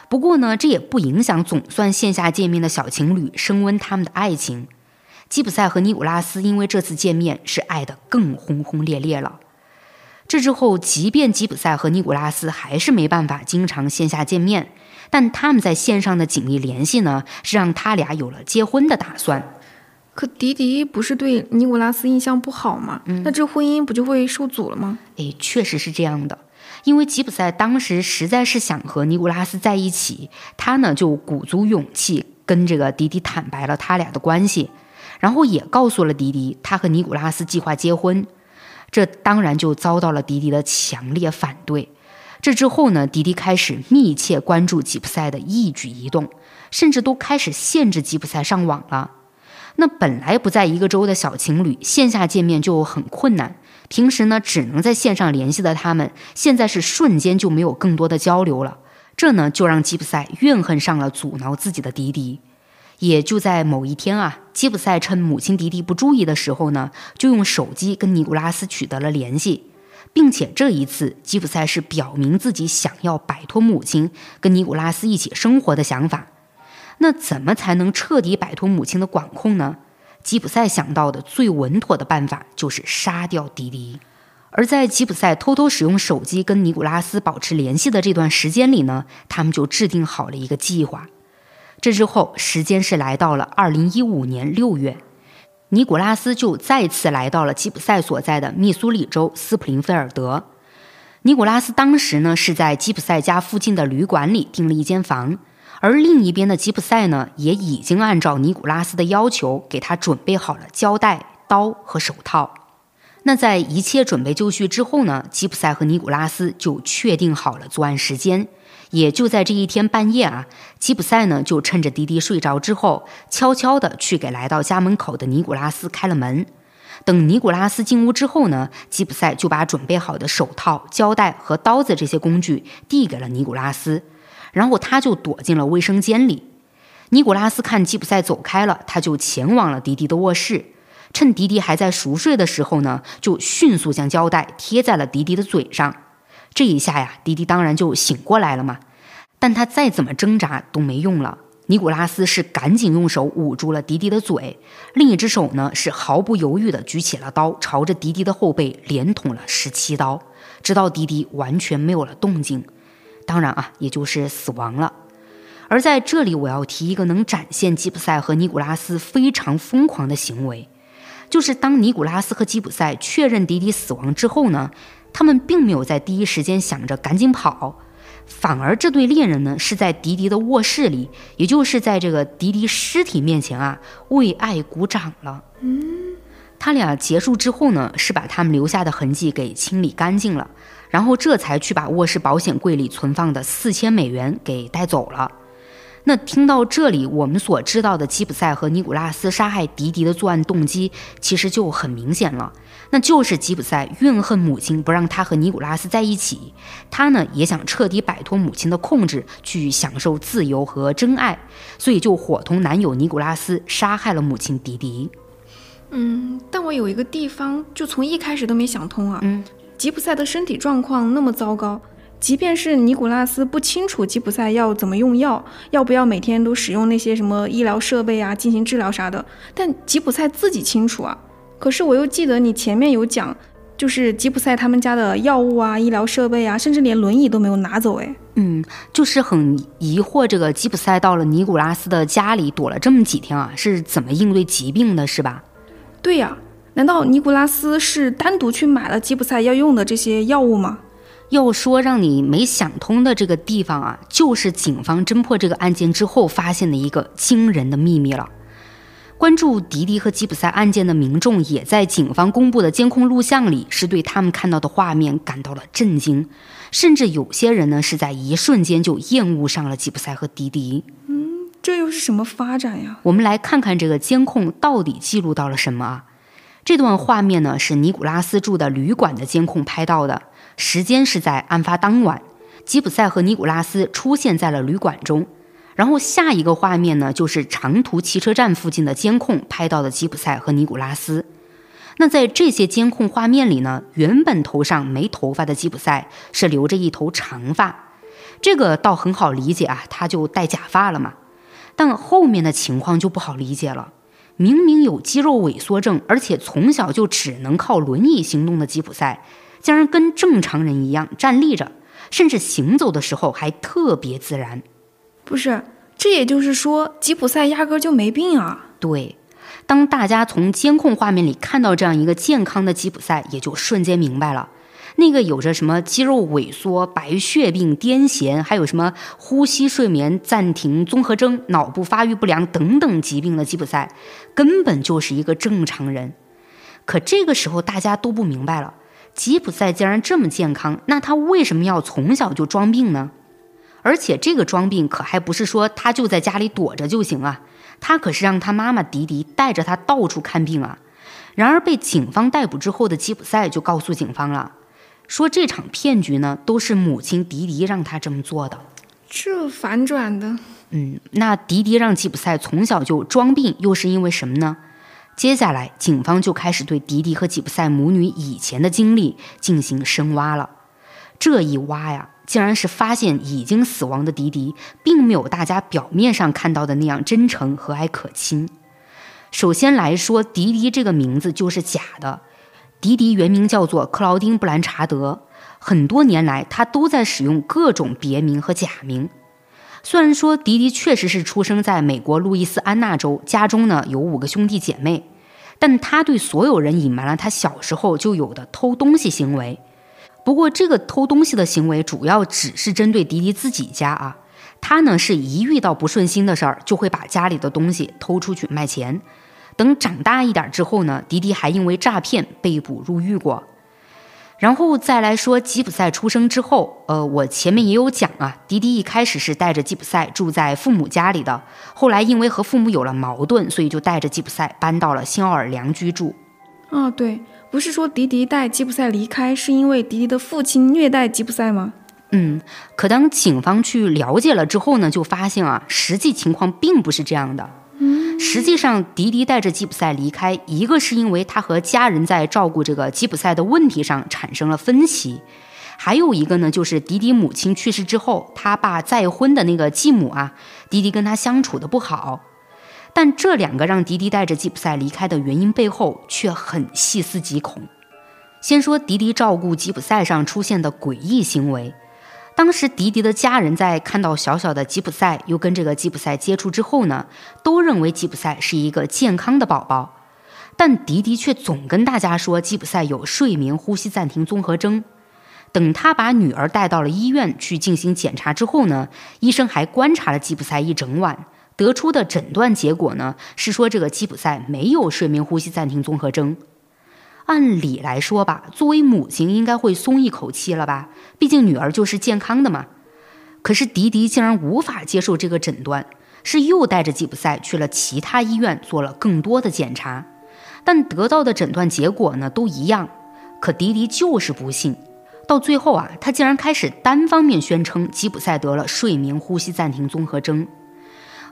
不过呢，这也不影响总算线下见面的小情侣升温他们的爱情。吉普赛和尼古拉斯因为这次见面是爱得更轰轰烈烈了。这之后，即便吉普赛和尼古拉斯还是没办法经常线下见面，但他们在线上的紧密联系呢，是让他俩有了结婚的打算。可迪迪不是对尼古拉斯印象不好吗？那这婚姻不就会受阻了吗？哎，确实是这样的。因为吉普赛当时实在是想和尼古拉斯在一起，他呢就鼓足勇气跟这个迪迪坦白了他俩的关系，然后也告诉了迪迪他和尼古拉斯计划结婚。这当然就遭到了迪迪的强烈反对。这之后呢，迪迪开始密切关注吉普赛的一举一动，甚至都开始限制吉普赛上网了。那本来不在一个州的小情侣，线下见面就很困难。平时呢，只能在线上联系的他们，现在是瞬间就没有更多的交流了。这呢，就让吉普赛怨恨上了阻挠自己的迪迪。也就在某一天啊，吉普赛趁母亲迪迪不注意的时候呢，就用手机跟尼古拉斯取得了联系，并且这一次，吉普赛是表明自己想要摆脱母亲，跟尼古拉斯一起生活的想法。那怎么才能彻底摆脱母亲的管控呢？吉普赛想到的最稳妥的办法就是杀掉迪迪。而在吉普赛偷偷使用手机跟尼古拉斯保持联系的这段时间里呢，他们就制定好了一个计划。这之后，时间是来到了二零一五年六月，尼古拉斯就再次来到了吉普赛所在的密苏里州斯普林菲尔德。尼古拉斯当时呢是在吉普赛家附近的旅馆里订了一间房。而另一边的吉普赛呢，也已经按照尼古拉斯的要求，给他准备好了胶带、刀和手套。那在一切准备就绪之后呢，吉普赛和尼古拉斯就确定好了作案时间。也就在这一天半夜啊，吉普赛呢就趁着迪迪睡着之后，悄悄地去给来到家门口的尼古拉斯开了门。等尼古拉斯进屋之后呢，吉普赛就把准备好的手套、胶带和刀子这些工具递给了尼古拉斯，然后他就躲进了卫生间里。尼古拉斯看吉普赛走开了，他就前往了迪迪的卧室，趁迪迪还在熟睡的时候呢，就迅速将胶带贴在了迪迪的嘴上。这一下呀，迪迪当然就醒过来了嘛，但他再怎么挣扎都没用了。尼古拉斯是赶紧用手捂住了迪迪的嘴，另一只手呢是毫不犹豫地举起了刀，朝着迪迪的后背连捅了十七刀，直到迪迪完全没有了动静，当然啊，也就是死亡了。而在这里，我要提一个能展现吉普赛和尼古拉斯非常疯狂的行为，就是当尼古拉斯和吉普赛确认迪迪死亡之后呢，他们并没有在第一时间想着赶紧跑。反而，这对恋人呢是在迪迪的卧室里，也就是在这个迪迪尸体面前啊，为爱鼓掌了。嗯，他俩结束之后呢，是把他们留下的痕迹给清理干净了，然后这才去把卧室保险柜里存放的四千美元给带走了。那听到这里，我们所知道的吉普赛和尼古拉斯杀害迪迪的作案动机，其实就很明显了。那就是吉普赛怨恨母亲不让他和尼古拉斯在一起，他呢也想彻底摆脱母亲的控制，去享受自由和真爱，所以就伙同男友尼古拉斯杀害了母亲迪迪。嗯，但我有一个地方就从一开始都没想通啊。嗯，吉普赛的身体状况那么糟糕，即便是尼古拉斯不清楚吉普赛要怎么用药，要不要每天都使用那些什么医疗设备啊进行治疗啥的，但吉普赛自己清楚啊。可是我又记得你前面有讲，就是吉普赛他们家的药物啊、医疗设备啊，甚至连轮椅都没有拿走。哎，嗯，就是很疑惑，这个吉普赛到了尼古拉斯的家里躲了这么几天啊，是怎么应对疾病的，是吧？对呀，难道尼古拉斯是单独去买了吉普赛要用的这些药物吗？要说让你没想通的这个地方啊，就是警方侦破这个案件之后发现的一个惊人的秘密了。关注迪迪和吉普赛案件的民众，也在警方公布的监控录像里，是对他们看到的画面感到了震惊，甚至有些人呢是在一瞬间就厌恶上了吉普赛和迪迪。嗯，这又是什么发展呀？我们来看看这个监控到底记录到了什么啊？这段画面呢是尼古拉斯住的旅馆的监控拍到的，时间是在案发当晚，吉普赛和尼古拉斯出现在了旅馆中。然后下一个画面呢，就是长途汽车站附近的监控拍到的吉普赛和尼古拉斯。那在这些监控画面里呢，原本头上没头发的吉普赛是留着一头长发，这个倒很好理解啊，他就戴假发了嘛。但后面的情况就不好理解了，明明有肌肉萎缩症，而且从小就只能靠轮椅行动的吉普赛，竟然跟正常人一样站立着，甚至行走的时候还特别自然。不是，这也就是说，吉普赛压根就没病啊。对，当大家从监控画面里看到这样一个健康的吉普赛，也就瞬间明白了，那个有着什么肌肉萎缩、白血病、癫痫，还有什么呼吸睡眠暂停综合征、脑部发育不良等等疾病的吉普赛，根本就是一个正常人。可这个时候大家都不明白了，吉普赛既然这么健康，那他为什么要从小就装病呢？而且这个装病可还不是说他就在家里躲着就行啊，他可是让他妈妈迪迪带着他到处看病啊。然而被警方逮捕之后的吉普赛就告诉警方了，说这场骗局呢都是母亲迪迪让他这么做的。这反转的，嗯，那迪迪让吉普赛从小就装病，又是因为什么呢？接下来警方就开始对迪迪和吉普赛母女以前的经历进行深挖了。这一挖呀。竟然是发现已经死亡的迪迪，并没有大家表面上看到的那样真诚和蔼可亲。首先来说，迪迪这个名字就是假的。迪迪原名叫做克劳丁·布兰查德，很多年来他都在使用各种别名和假名。虽然说迪迪确实是出生在美国路易斯安那州，家中呢有五个兄弟姐妹，但他对所有人隐瞒了他小时候就有的偷东西行为。不过，这个偷东西的行为主要只是针对迪迪自己家啊。他呢是一遇到不顺心的事儿，就会把家里的东西偷出去卖钱。等长大一点之后呢，迪迪还因为诈骗被捕入狱过。然后再来说吉普赛出生之后，呃，我前面也有讲啊，迪迪一开始是带着吉普赛住在父母家里的，后来因为和父母有了矛盾，所以就带着吉普赛搬到了新奥尔良居住。啊，对，不是说迪迪带吉普赛离开是因为迪迪的父亲虐待吉普赛吗？嗯，可当警方去了解了之后呢，就发现啊，实际情况并不是这样的。实际上，迪迪带着吉普赛离开，一个是因为他和家人在照顾这个吉普赛的问题上产生了分歧，还有一个呢，就是迪迪母亲去世之后，他爸再婚的那个继母啊，迪迪跟他相处的不好。但这两个让迪迪带着吉普赛离开的原因背后却很细思极恐。先说迪迪照顾吉普赛上出现的诡异行为。当时迪迪的家人在看到小小的吉普赛又跟这个吉普赛接触之后呢，都认为吉普赛是一个健康的宝宝，但迪迪却总跟大家说吉普赛有睡眠呼吸暂停综合征。等他把女儿带到了医院去进行检查之后呢，医生还观察了吉普赛一整晚，得出的诊断结果呢是说这个吉普赛没有睡眠呼吸暂停综合征。按理来说吧，作为母亲应该会松一口气了吧？毕竟女儿就是健康的嘛。可是迪迪竟然无法接受这个诊断，是又带着吉普赛去了其他医院做了更多的检查，但得到的诊断结果呢都一样。可迪迪就是不信，到最后啊，他竟然开始单方面宣称吉普赛得了睡眠呼吸暂停综合征。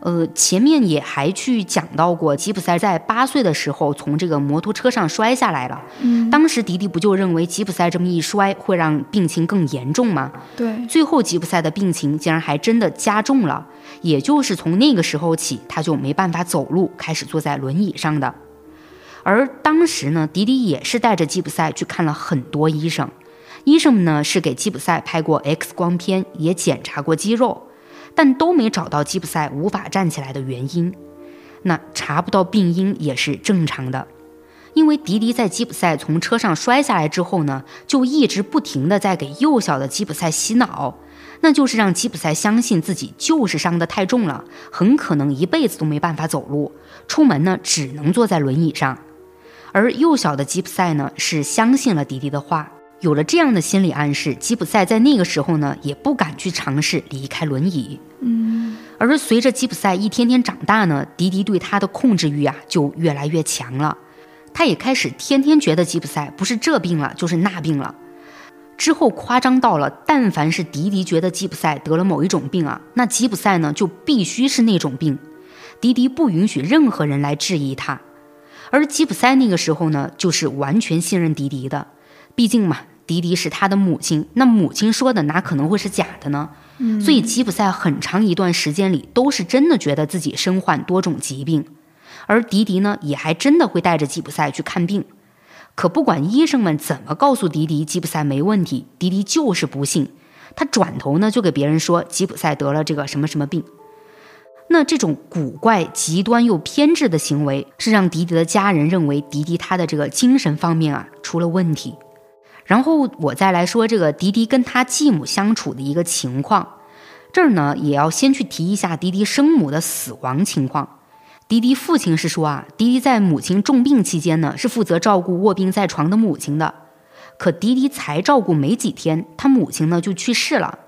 呃，前面也还去讲到过，吉普赛在八岁的时候从这个摩托车上摔下来了。嗯，当时迪迪不就认为吉普赛这么一摔会让病情更严重吗？对，最后吉普赛的病情竟然还真的加重了，也就是从那个时候起，他就没办法走路，开始坐在轮椅上的。而当时呢，迪迪也是带着吉普赛去看了很多医生，医生们呢是给吉普赛拍过 X 光片，也检查过肌肉。但都没找到吉普赛无法站起来的原因，那查不到病因也是正常的，因为迪迪在吉普赛从车上摔下来之后呢，就一直不停的在给幼小的吉普赛洗脑，那就是让吉普赛相信自己就是伤得太重了，很可能一辈子都没办法走路，出门呢只能坐在轮椅上，而幼小的吉普赛呢是相信了迪迪的话。有了这样的心理暗示，吉普赛在那个时候呢，也不敢去尝试离开轮椅。嗯，而随着吉普赛一天天长大呢，迪迪对他的控制欲啊就越来越强了。他也开始天天觉得吉普赛不是这病了，就是那病了。之后夸张到了，但凡是迪迪觉得吉普赛得了某一种病啊，那吉普赛呢就必须是那种病。迪迪不允许任何人来质疑他。而吉普赛那个时候呢，就是完全信任迪迪的，毕竟嘛。迪迪是他的母亲，那母亲说的哪可能会是假的呢？嗯，所以吉普赛很长一段时间里都是真的觉得自己身患多种疾病，而迪迪呢也还真的会带着吉普赛去看病。可不管医生们怎么告诉迪迪吉普赛没问题，迪迪就是不信。他转头呢就给别人说吉普赛得了这个什么什么病。那这种古怪、极端又偏执的行为，是让迪迪的家人认为迪迪他的这个精神方面啊出了问题。然后我再来说这个迪迪跟他继母相处的一个情况，这儿呢也要先去提一下迪迪生母的死亡情况。迪迪父亲是说啊，迪迪在母亲重病期间呢是负责照顾卧病在床的母亲的，可迪迪才照顾没几天，他母亲呢就去世了。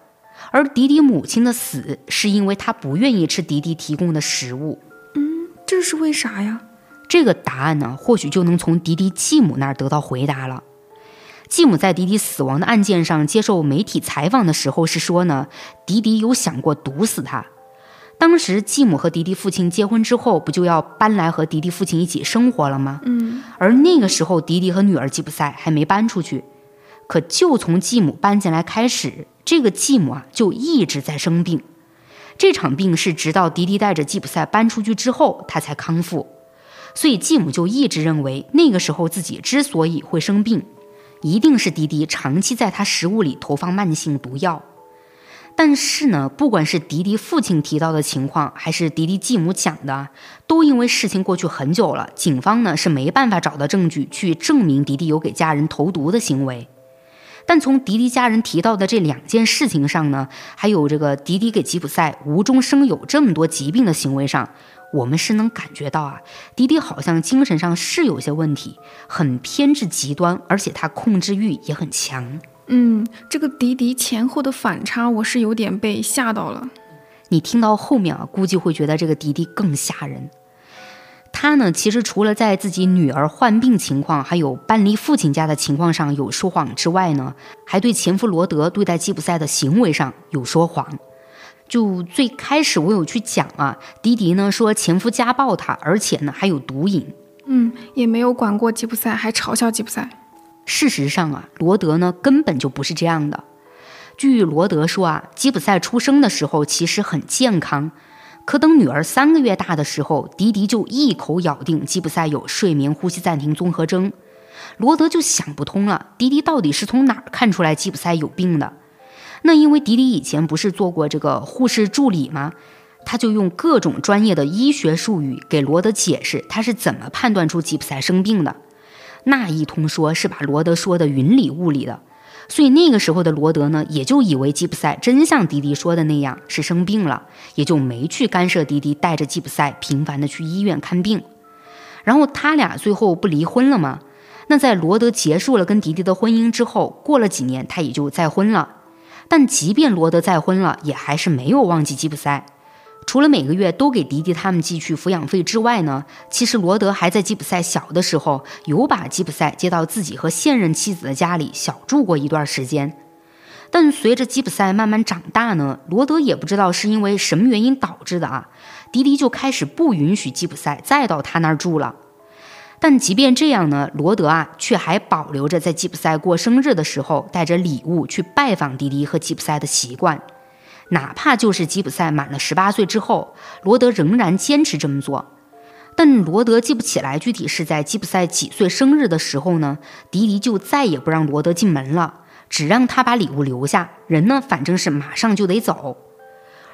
而迪迪母亲的死是因为他不愿意吃迪迪提供的食物。嗯，这是为啥呀？这个答案呢，或许就能从迪迪继母那儿得到回答了。继母在迪迪死亡的案件上接受媒体采访的时候是说呢，迪迪有想过毒死他。当时继母和迪迪父亲结婚之后，不就要搬来和迪迪父亲一起生活了吗？嗯，而那个时候迪迪和女儿吉普赛还没搬出去。可就从继母搬进来开始，这个继母啊就一直在生病。这场病是直到迪迪带着吉普赛搬出去之后，他才康复。所以继母就一直认为，那个时候自己之所以会生病。一定是迪迪长期在他食物里投放慢性毒药，但是呢，不管是迪迪父亲提到的情况，还是迪迪继母讲的，都因为事情过去很久了，警方呢是没办法找到证据去证明迪迪有给家人投毒的行为。但从迪迪家人提到的这两件事情上呢，还有这个迪迪给吉普赛无中生有这么多疾病的行为上。我们是能感觉到啊，迪迪好像精神上是有些问题，很偏执极端，而且他控制欲也很强。嗯，这个迪迪前后的反差，我是有点被吓到了。你听到后面啊，估计会觉得这个迪迪更吓人。他呢，其实除了在自己女儿患病情况，还有搬离父亲家的情况上有说谎之外呢，还对前夫罗德对待吉普赛的行为上有说谎。就最开始我有去讲啊，迪迪呢说前夫家暴她，而且呢还有毒瘾，嗯，也没有管过吉普赛，还嘲笑吉普赛。事实上啊，罗德呢根本就不是这样的。据罗德说啊，吉普赛出生的时候其实很健康，可等女儿三个月大的时候，迪迪就一口咬定吉普赛有睡眠呼吸暂停综合征。罗德就想不通了，迪迪到底是从哪儿看出来吉普赛有病的？那因为迪迪以前不是做过这个护士助理吗？他就用各种专业的医学术语给罗德解释他是怎么判断出吉普赛生病的。那一通说是把罗德说的云里雾里的。所以那个时候的罗德呢，也就以为吉普赛真像迪迪说的那样是生病了，也就没去干涉迪迪带着吉普赛频繁的去医院看病。然后他俩最后不离婚了吗？那在罗德结束了跟迪迪的婚姻之后，过了几年他也就再婚了。但即便罗德再婚了，也还是没有忘记吉普赛。除了每个月都给迪迪他们寄去抚养费之外呢，其实罗德还在吉普赛小的时候有把吉普赛接到自己和现任妻子的家里小住过一段时间。但随着吉普赛慢慢长大呢，罗德也不知道是因为什么原因导致的啊，迪迪就开始不允许吉普赛再到他那儿住了。但即便这样呢，罗德啊却还保留着在吉普赛过生日的时候带着礼物去拜访迪迪和吉普赛的习惯。哪怕就是吉普赛满了十八岁之后，罗德仍然坚持这么做。但罗德记不起来具体是在吉普赛几岁生日的时候呢，迪迪就再也不让罗德进门了，只让他把礼物留下。人呢，反正是马上就得走。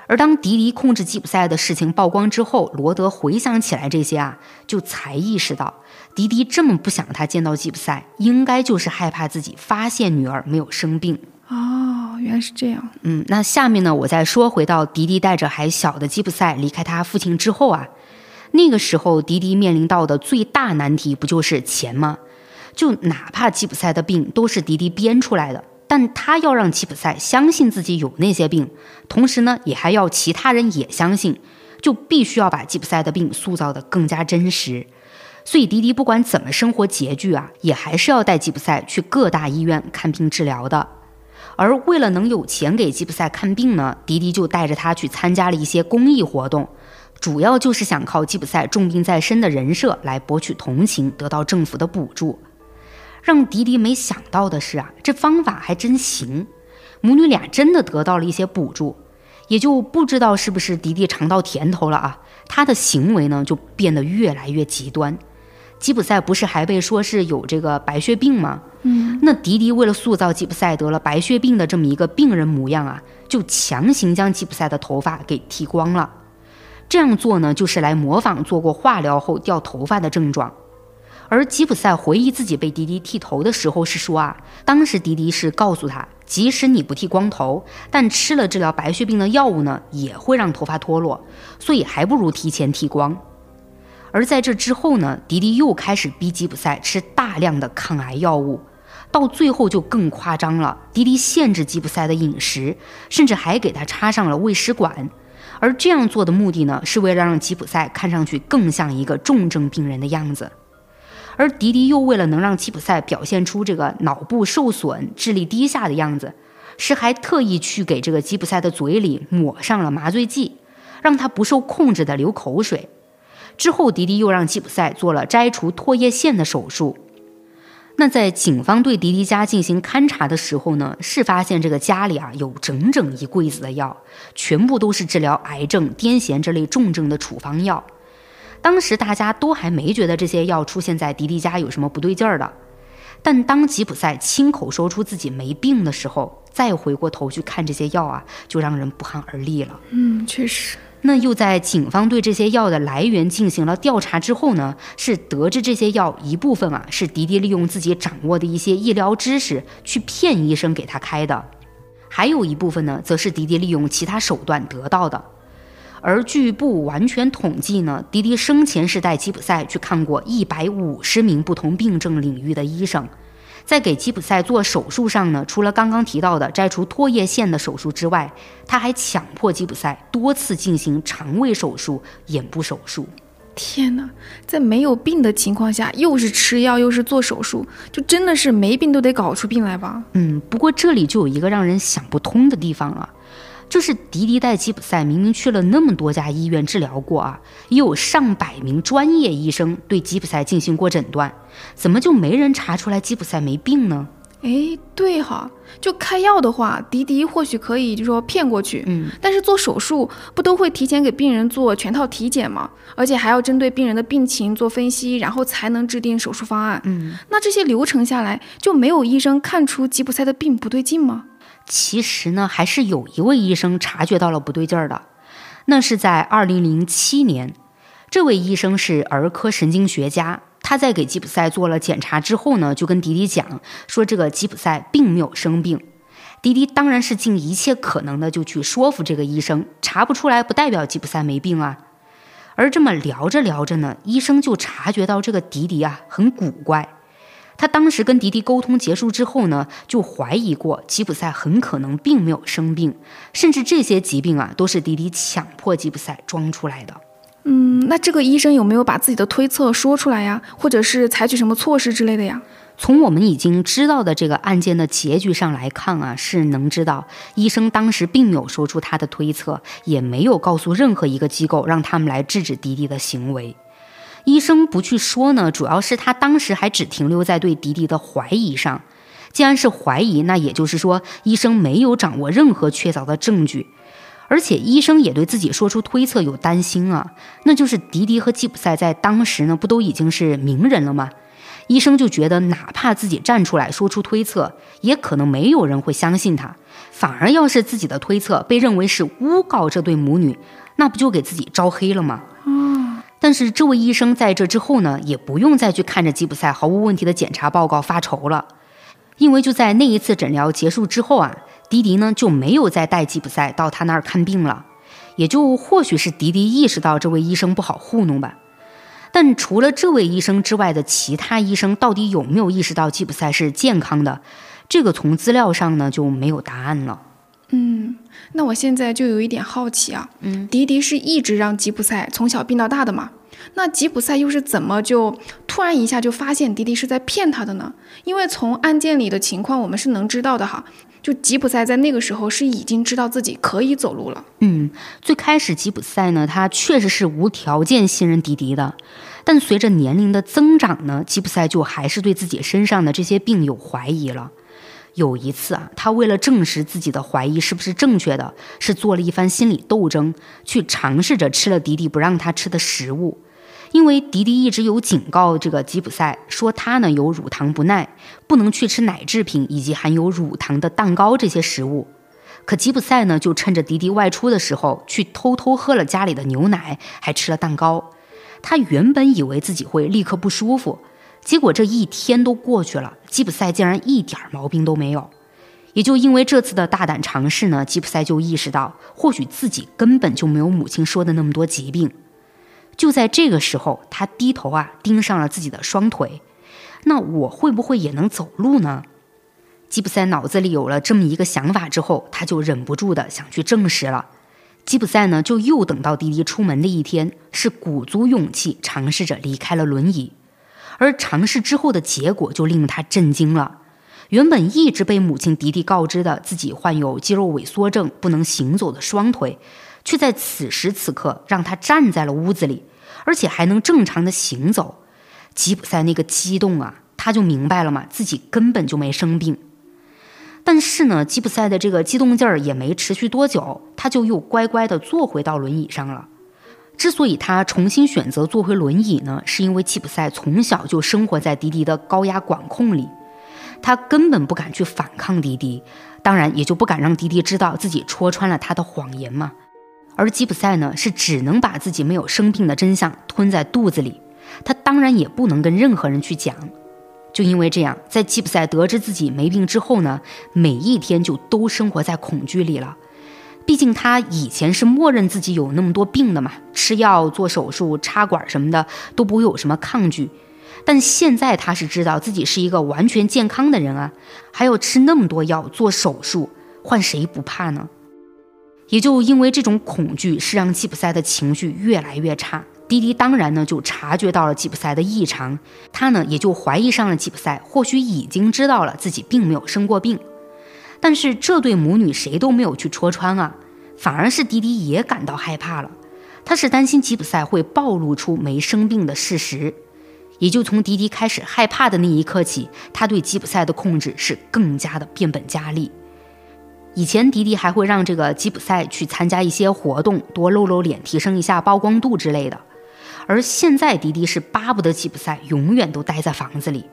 而当迪迪控制吉普赛的事情曝光之后，罗德回想起来这些啊，就才意识到，迪迪这么不想他见到吉普赛，应该就是害怕自己发现女儿没有生病。哦，原来是这样。嗯，那下面呢，我再说回到迪迪带着还小的吉普赛离开他父亲之后啊，那个时候迪迪面临到的最大难题不就是钱吗？就哪怕吉普赛的病都是迪迪编出来的，但他要让吉普赛相信自己有那些病，同时呢，也还要其他人也相信，就必须要把吉普赛的病塑造的更加真实。所以迪迪不管怎么生活拮据啊，也还是要带吉普赛去各大医院看病治疗的。而为了能有钱给吉普赛看病呢，迪迪就带着他去参加了一些公益活动，主要就是想靠吉普赛重病在身的人设来博取同情，得到政府的补助。让迪迪没想到的是啊，这方法还真行，母女俩真的得到了一些补助，也就不知道是不是迪迪尝到甜头了啊，他的行为呢就变得越来越极端。吉普赛不是还被说是有这个白血病吗？嗯，那迪迪为了塑造吉普赛得了白血病的这么一个病人模样啊，就强行将吉普赛的头发给剃光了。这样做呢，就是来模仿做过化疗后掉头发的症状。而吉普赛回忆自己被迪迪剃头的时候是说啊，当时迪迪是告诉他，即使你不剃光头，但吃了治疗白血病的药物呢，也会让头发脱落，所以还不如提前剃光。而在这之后呢，迪迪又开始逼吉普赛吃大量的抗癌药物，到最后就更夸张了。迪迪限制吉普赛的饮食，甚至还给他插上了胃食管。而这样做的目的呢，是为了让吉普赛看上去更像一个重症病人的样子。而迪迪又为了能让吉普赛表现出这个脑部受损、智力低下的样子，是还特意去给这个吉普赛的嘴里抹上了麻醉剂，让他不受控制的流口水。之后，迪迪又让吉普赛做了摘除唾液腺的手术。那在警方对迪迪家进行勘查的时候呢，是发现这个家里啊有整整一柜子的药，全部都是治疗癌症、癫痫这类重症的处方药。当时大家都还没觉得这些药出现在迪迪家有什么不对劲儿的，但当吉普赛亲口说出自己没病的时候，再回过头去看这些药啊，就让人不寒而栗了。嗯，确实。那又在警方对这些药的来源进行了调查之后呢，是得知这些药一部分啊是迪迪利用自己掌握的一些医疗知识去骗医生给他开的，还有一部分呢，则是迪迪利用其他手段得到的。而据不完全统计呢，迪迪生前是带吉普赛去看过一百五十名不同病症领域的医生。在给吉普赛做手术上呢，除了刚刚提到的摘除唾液腺的手术之外，他还强迫吉普赛多次进行肠胃手术、眼部手术。天哪，在没有病的情况下，又是吃药又是做手术，就真的是没病都得搞出病来吧？嗯，不过这里就有一个让人想不通的地方了，就是迪迪带吉普赛明明去了那么多家医院治疗过啊，也有上百名专业医生对吉普赛进行过诊断，怎么就没人查出来吉普赛没病呢？哎，对哈，就开药的话，迪迪或许可以就说骗过去，嗯，但是做手术不都会提前给病人做全套体检吗？而且还要针对病人的病情做分析，然后才能制定手术方案。嗯，那这些流程下来，就没有医生看出吉普赛的病不对劲吗？其实呢，还是有一位医生察觉到了不对劲儿的，那是在二零零七年，这位医生是儿科神经学家。他在给吉普赛做了检查之后呢，就跟迪迪讲说，这个吉普赛并没有生病。迪迪当然是尽一切可能的就去说服这个医生，查不出来不代表吉普赛没病啊。而这么聊着聊着呢，医生就察觉到这个迪迪啊很古怪。他当时跟迪迪沟通结束之后呢，就怀疑过吉普赛很可能并没有生病，甚至这些疾病啊都是迪迪强迫吉普赛装出来的。嗯，那这个医生有没有把自己的推测说出来呀？或者是采取什么措施之类的呀？从我们已经知道的这个案件的结局上来看啊，是能知道医生当时并没有说出他的推测，也没有告诉任何一个机构让他们来制止迪迪的行为。医生不去说呢，主要是他当时还只停留在对迪迪的怀疑上。既然是怀疑，那也就是说医生没有掌握任何确凿的证据。而且医生也对自己说出推测有担心啊，那就是迪迪和吉普赛在当时呢，不都已经是名人了吗？医生就觉得，哪怕自己站出来说出推测，也可能没有人会相信他，反而要是自己的推测被认为是诬告这对母女，那不就给自己招黑了吗？啊！但是这位医生在这之后呢，也不用再去看着吉普赛毫无问题的检查报告发愁了，因为就在那一次诊疗结束之后啊。迪迪呢就没有再带吉普赛到他那儿看病了，也就或许是迪迪意识到这位医生不好糊弄吧。但除了这位医生之外的其他医生，到底有没有意识到吉普赛是健康的？这个从资料上呢就没有答案了。嗯，那我现在就有一点好奇啊，嗯，迪迪是一直让吉普赛从小病到大的嘛？那吉普赛又是怎么就突然一下就发现迪迪是在骗他的呢？因为从案件里的情况我们是能知道的哈。就吉普赛在那个时候是已经知道自己可以走路了。嗯，最开始吉普赛呢，他确实是无条件信任迪迪的，但随着年龄的增长呢，吉普赛就还是对自己身上的这些病有怀疑了。有一次啊，他为了证实自己的怀疑是不是正确的，是做了一番心理斗争，去尝试着吃了迪迪不让他吃的食物。因为迪迪一直有警告这个吉普赛，说他呢有乳糖不耐，不能去吃奶制品以及含有乳糖的蛋糕这些食物。可吉普赛呢就趁着迪迪外出的时候，去偷偷喝了家里的牛奶，还吃了蛋糕。他原本以为自己会立刻不舒服，结果这一天都过去了，吉普赛竟然一点毛病都没有。也就因为这次的大胆尝试呢，吉普赛就意识到，或许自己根本就没有母亲说的那么多疾病。就在这个时候，他低头啊，盯上了自己的双腿。那我会不会也能走路呢？吉普赛脑子里有了这么一个想法之后，他就忍不住的想去证实了。吉普赛呢，就又等到弟弟出门的一天，是鼓足勇气尝试着离开了轮椅。而尝试之后的结果就令他震惊了。原本一直被母亲迪迪告知的自己患有肌肉萎缩症、不能行走的双腿。却在此时此刻让他站在了屋子里，而且还能正常的行走。吉普赛那个激动啊，他就明白了嘛，自己根本就没生病。但是呢，吉普赛的这个激动劲儿也没持续多久，他就又乖乖的坐回到轮椅上了。之所以他重新选择坐回轮椅呢，是因为吉普赛从小就生活在迪迪的高压管控里，他根本不敢去反抗迪迪，当然也就不敢让迪迪知道自己戳穿了他的谎言嘛。而吉普赛呢，是只能把自己没有生病的真相吞在肚子里，他当然也不能跟任何人去讲。就因为这样，在吉普赛得知自己没病之后呢，每一天就都生活在恐惧里了。毕竟他以前是默认自己有那么多病的嘛，吃药、做手术、插管什么的都不会有什么抗拒。但现在他是知道自己是一个完全健康的人啊，还要吃那么多药、做手术，换谁不怕呢？也就因为这种恐惧，是让吉普赛的情绪越来越差，迪迪当然呢就察觉到了吉普赛的异常，他呢也就怀疑上了吉普赛，或许已经知道了自己并没有生过病。但是这对母女谁都没有去戳穿啊，反而是迪迪也感到害怕了。他是担心吉普赛会暴露出没生病的事实，也就从迪迪开始害怕的那一刻起，他对吉普赛的控制是更加的变本加厉。以前迪迪还会让这个吉普赛去参加一些活动，多露露脸，提升一下曝光度之类的。而现在迪迪是巴不得吉普赛永远都待在房子里。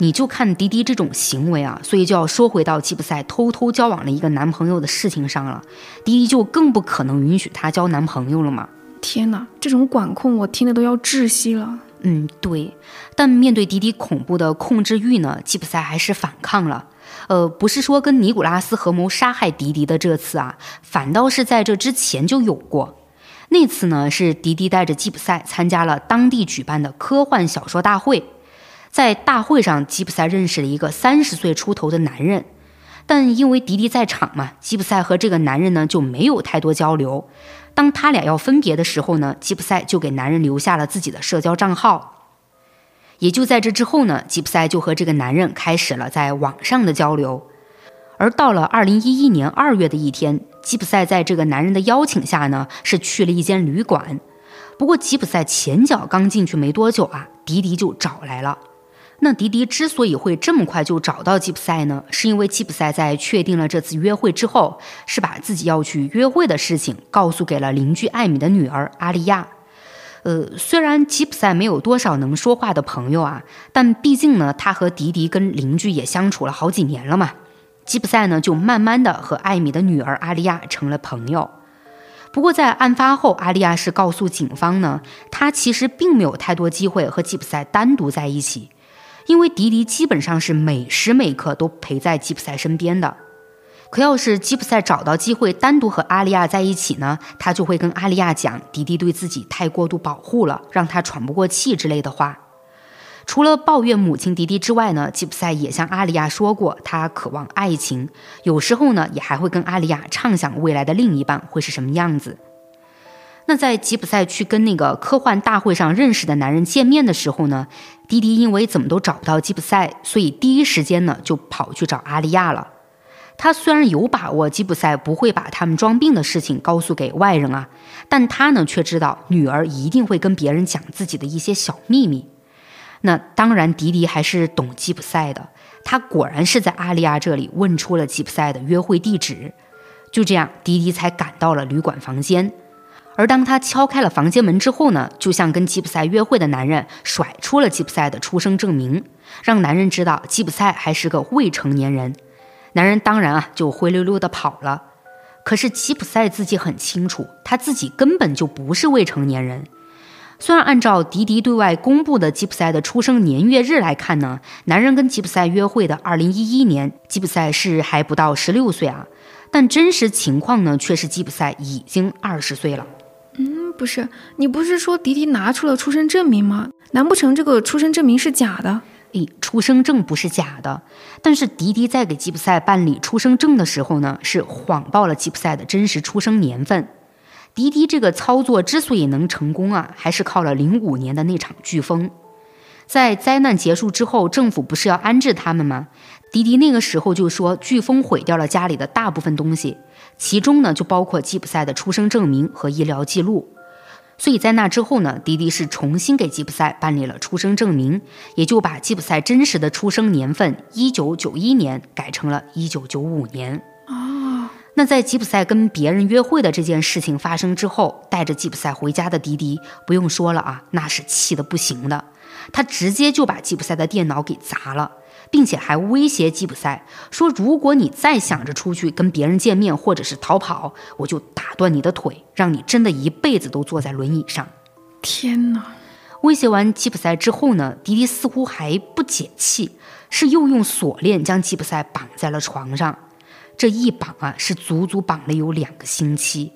你就看迪迪这种行为啊，所以就要说回到吉普赛偷偷交往了一个男朋友的事情上了。迪迪就更不可能允许他交男朋友了嘛。天哪，这种管控我听的都要窒息了。嗯，对。但面对迪迪恐怖的控制欲呢，吉普赛还是反抗了。呃，不是说跟尼古拉斯合谋杀害迪迪的这次啊，反倒是在这之前就有过。那次呢，是迪迪带着吉普赛参加了当地举办的科幻小说大会，在大会上，吉普赛认识了一个三十岁出头的男人，但因为迪迪在场嘛，吉普赛和这个男人呢就没有太多交流。当他俩要分别的时候呢，吉普赛就给男人留下了自己的社交账号。也就在这之后呢，吉普赛就和这个男人开始了在网上的交流。而到了二零一一年二月的一天，吉普赛在这个男人的邀请下呢，是去了一间旅馆。不过吉普赛前脚刚进去没多久啊，迪迪就找来了。那迪迪之所以会这么快就找到吉普赛呢，是因为吉普赛在确定了这次约会之后，是把自己要去约会的事情告诉给了邻居艾米的女儿阿丽亚。呃，虽然吉普赛没有多少能说话的朋友啊，但毕竟呢，他和迪迪跟邻居也相处了好几年了嘛。吉普赛呢，就慢慢的和艾米的女儿阿丽亚成了朋友。不过在案发后，阿丽亚是告诉警方呢，她其实并没有太多机会和吉普赛单独在一起，因为迪迪基本上是每时每刻都陪在吉普赛身边的。可要是吉普赛找到机会单独和阿丽亚在一起呢，他就会跟阿丽亚讲迪迪对自己太过度保护了，让他喘不过气之类的话。除了抱怨母亲迪迪之外呢，吉普赛也向阿丽亚说过他渴望爱情，有时候呢也还会跟阿丽亚畅想未来的另一半会是什么样子。那在吉普赛去跟那个科幻大会上认识的男人见面的时候呢，迪迪因为怎么都找不到吉普赛，所以第一时间呢就跑去找阿利亚了。他虽然有把握吉普赛不会把他们装病的事情告诉给外人啊，但他呢却知道女儿一定会跟别人讲自己的一些小秘密。那当然，迪迪还是懂吉普赛的，他果然是在阿利亚这里问出了吉普赛的约会地址。就这样，迪迪才赶到了旅馆房间。而当他敲开了房间门之后呢，就像跟吉普赛约会的男人甩出了吉普赛的出生证明，让男人知道吉普赛还是个未成年人。男人当然啊，就灰溜溜的跑了。可是吉普赛自己很清楚，他自己根本就不是未成年人。虽然按照迪迪对外公布的吉普赛的出生年月日来看呢，男人跟吉普赛约会的2011年，吉普赛是还不到16岁啊，但真实情况呢，却是吉普赛已经20岁了。嗯，不是，你不是说迪迪拿出了出生证明吗？难不成这个出生证明是假的？诶，出生证不是假的，但是迪迪在给吉普赛办理出生证的时候呢，是谎报了吉普赛的真实出生年份。迪迪这个操作之所以能成功啊，还是靠了零五年的那场飓风。在灾难结束之后，政府不是要安置他们吗？迪迪那个时候就说，飓风毁掉了家里的大部分东西，其中呢就包括吉普赛的出生证明和医疗记录。所以在那之后呢，迪迪是重新给吉普赛办理了出生证明，也就把吉普赛真实的出生年份一九九一年改成了一九九五年。哦，那在吉普赛跟别人约会的这件事情发生之后，带着吉普赛回家的迪迪不用说了啊，那是气得不行的，他直接就把吉普赛的电脑给砸了。并且还威胁吉普赛说：“如果你再想着出去跟别人见面，或者是逃跑，我就打断你的腿，让你真的一辈子都坐在轮椅上。”天哪！威胁完吉普赛之后呢，迪迪似乎还不解气，是又用锁链将吉普赛绑在了床上。这一绑啊，是足足绑了有两个星期。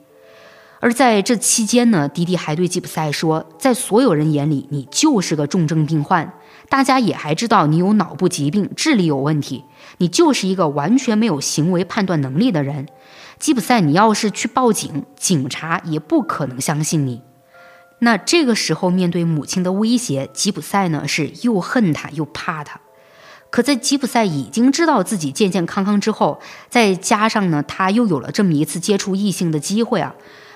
而在这期间呢，迪迪还对吉普赛说：“在所有人眼里，你就是个重症病患。”大家也还知道你有脑部疾病，智力有问题，你就是一个完全没有行为判断能力的人。吉普赛，你要是去报警，警察也不可能相信你。那这个时候面对母亲的威胁，吉普赛呢是又恨他又怕他。可在吉普赛已经知道自己健健康康之后，再加上呢他又有了这么一次接触异性的机会啊，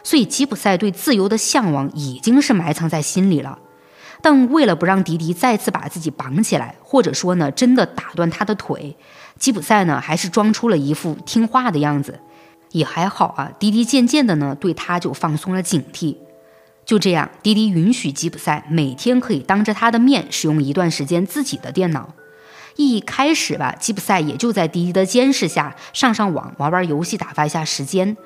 所以吉普赛对自由的向往已经是埋藏在心里了。但为了不让迪迪再次把自己绑起来，或者说呢真的打断他的腿，吉普赛呢还是装出了一副听话的样子。也还好啊，迪迪渐渐的呢对他就放松了警惕。就这样，迪迪允许吉普赛每天可以当着他的面使用一段时间自己的电脑。一开始吧，吉普赛也就在迪迪的监视下上上网、玩玩游戏、打发一下时间。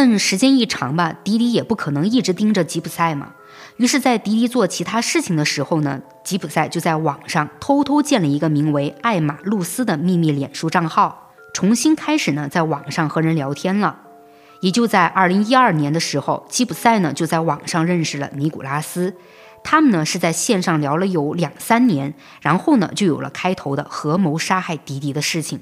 但时间一长吧，迪迪也不可能一直盯着吉普赛嘛。于是，在迪迪做其他事情的时候呢，吉普赛就在网上偷偷建了一个名为“艾玛露丝”的秘密脸书账号，重新开始呢，在网上和人聊天了。也就在二零一二年的时候，吉普赛呢就在网上认识了尼古拉斯，他们呢是在线上聊了有两三年，然后呢就有了开头的合谋杀害迪迪的事情。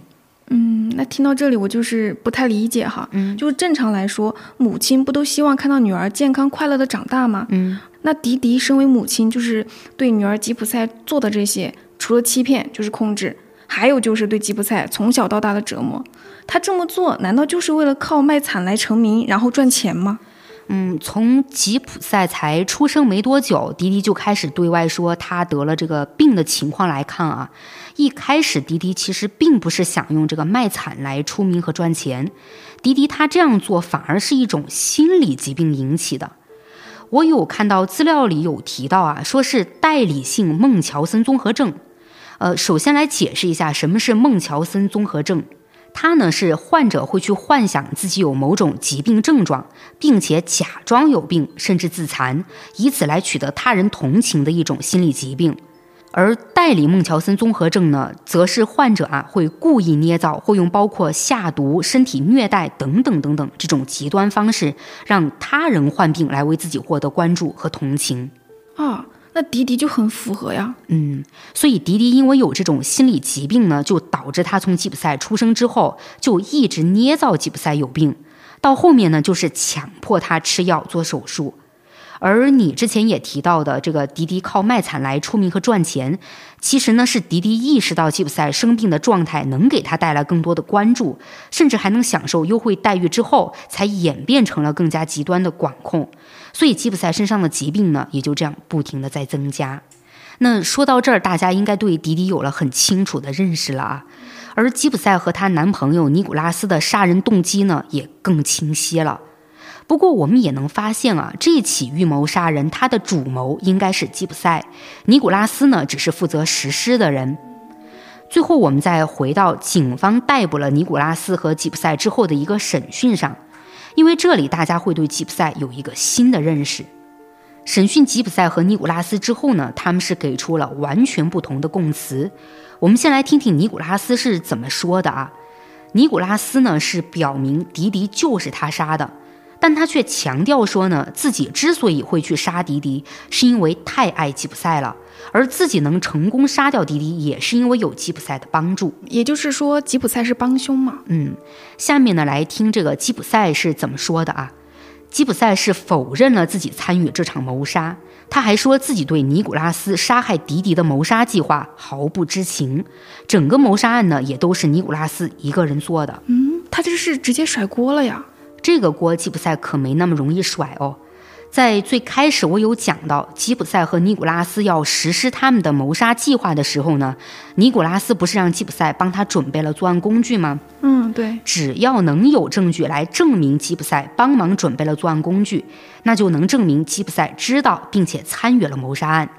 嗯，那听到这里，我就是不太理解哈。嗯，就是正常来说，母亲不都希望看到女儿健康快乐的长大吗？嗯，那迪迪身为母亲，就是对女儿吉普赛做的这些，除了欺骗就是控制，还有就是对吉普赛从小到大的折磨。他这么做，难道就是为了靠卖惨来成名，然后赚钱吗？嗯，从吉普赛才出生没多久，迪迪就开始对外说他得了这个病的情况来看啊，一开始迪迪其实并不是想用这个卖惨来出名和赚钱，迪迪他这样做反而是一种心理疾病引起的。我有看到资料里有提到啊，说是代理性孟乔森综合症。呃，首先来解释一下什么是孟乔森综合症。它呢是患者会去幻想自己有某种疾病症状，并且假装有病，甚至自残，以此来取得他人同情的一种心理疾病。而代理孟乔森综合症呢，则是患者啊会故意捏造，或用包括下毒、身体虐待等等等等这种极端方式，让他人患病来为自己获得关注和同情。啊。那迪迪就很符合呀，嗯，所以迪迪因为有这种心理疾病呢，就导致他从吉普赛出生之后就一直捏造吉普赛有病，到后面呢就是强迫他吃药做手术。而你之前也提到的这个迪迪靠卖惨来出名和赚钱，其实呢是迪迪意识到吉普赛生病的状态能给他带来更多的关注，甚至还能享受优惠待遇之后，才演变成了更加极端的管控。所以吉普赛身上的疾病呢，也就这样不停的在增加。那说到这儿，大家应该对迪迪有了很清楚的认识了啊。而吉普赛和她男朋友尼古拉斯的杀人动机呢，也更清晰了。不过我们也能发现啊，这起预谋杀人，他的主谋应该是吉普赛，尼古拉斯呢只是负责实施的人。最后，我们再回到警方逮捕了尼古拉斯和吉普赛之后的一个审讯上，因为这里大家会对吉普赛有一个新的认识。审讯吉普赛和尼古拉斯之后呢，他们是给出了完全不同的供词。我们先来听听尼古拉斯是怎么说的啊？尼古拉斯呢是表明迪迪就是他杀的。但他却强调说呢，自己之所以会去杀迪迪，是因为太爱吉普赛了，而自己能成功杀掉迪迪，也是因为有吉普赛的帮助。也就是说，吉普赛是帮凶嘛？嗯，下面呢来听这个吉普赛是怎么说的啊？吉普赛是否认了自己参与这场谋杀，他还说自己对尼古拉斯杀害迪迪的谋杀计划毫不知情，整个谋杀案呢也都是尼古拉斯一个人做的。嗯，他这是直接甩锅了呀？这个锅吉普赛可没那么容易甩哦。在最开始，我有讲到吉普赛和尼古拉斯要实施他们的谋杀计划的时候呢，尼古拉斯不是让吉普赛帮他准备了作案工具吗？嗯，对。只要能有证据来证明吉普赛帮忙准备了作案工具，那就能证明吉普赛知道并且参与了谋杀案。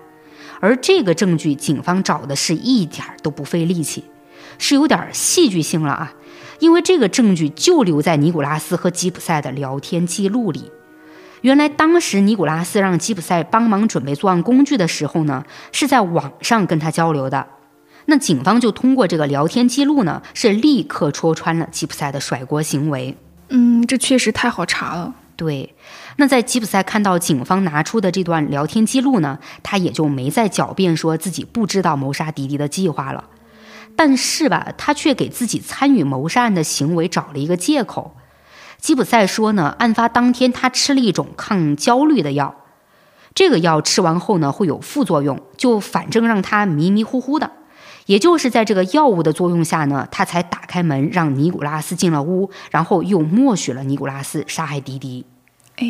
而这个证据，警方找的是一点都不费力气，是有点戏剧性了啊。因为这个证据就留在尼古拉斯和吉普赛的聊天记录里。原来当时尼古拉斯让吉普赛帮忙准备作案工具的时候呢，是在网上跟他交流的。那警方就通过这个聊天记录呢，是立刻戳穿了吉普赛的甩锅行为。嗯，这确实太好查了。对，那在吉普赛看到警方拿出的这段聊天记录呢，他也就没再狡辩说自己不知道谋杀迪迪的计划了。但是吧，他却给自己参与谋杀案的行为找了一个借口。吉普赛说呢，案发当天他吃了一种抗焦虑的药。这个药吃完后呢会有副作用，就反正让他迷迷糊糊的。也就是在这个药物的作用下呢，他才打开门让尼古拉斯进了屋，然后又默许了尼古拉斯杀害迪迪。哎，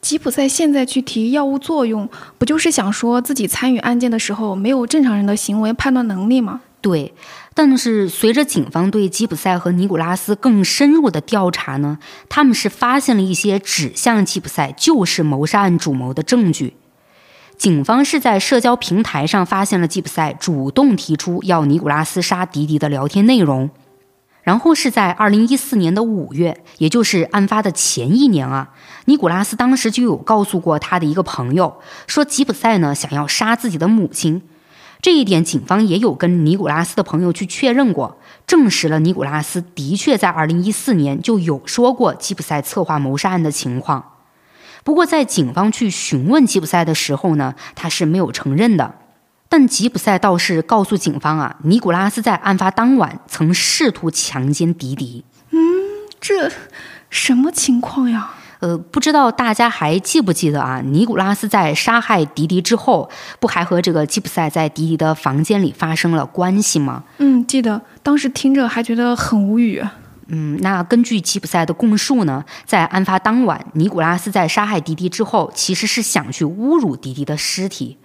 吉普赛现在去提药物作用，不就是想说自己参与案件的时候没有正常人的行为判断能力吗？对，但是随着警方对吉普赛和尼古拉斯更深入的调查呢，他们是发现了一些指向吉普赛就是谋杀案主谋的证据。警方是在社交平台上发现了吉普赛主动提出要尼古拉斯杀迪迪的聊天内容，然后是在二零一四年的五月，也就是案发的前一年啊，尼古拉斯当时就有告诉过他的一个朋友，说吉普赛呢想要杀自己的母亲。这一点，警方也有跟尼古拉斯的朋友去确认过，证实了尼古拉斯的确在二零一四年就有说过吉普赛策划谋杀案的情况。不过，在警方去询问吉普赛的时候呢，他是没有承认的。但吉普赛倒是告诉警方啊，尼古拉斯在案发当晚曾试图强奸迪迪。嗯，这什么情况呀？呃，不知道大家还记不记得啊？尼古拉斯在杀害迪迪之后，不还和这个吉普赛在迪迪的房间里发生了关系吗？嗯，记得。当时听着还觉得很无语。嗯，那根据吉普赛的供述呢，在案发当晚，尼古拉斯在杀害迪迪之后，其实是想去侮辱迪迪的尸体，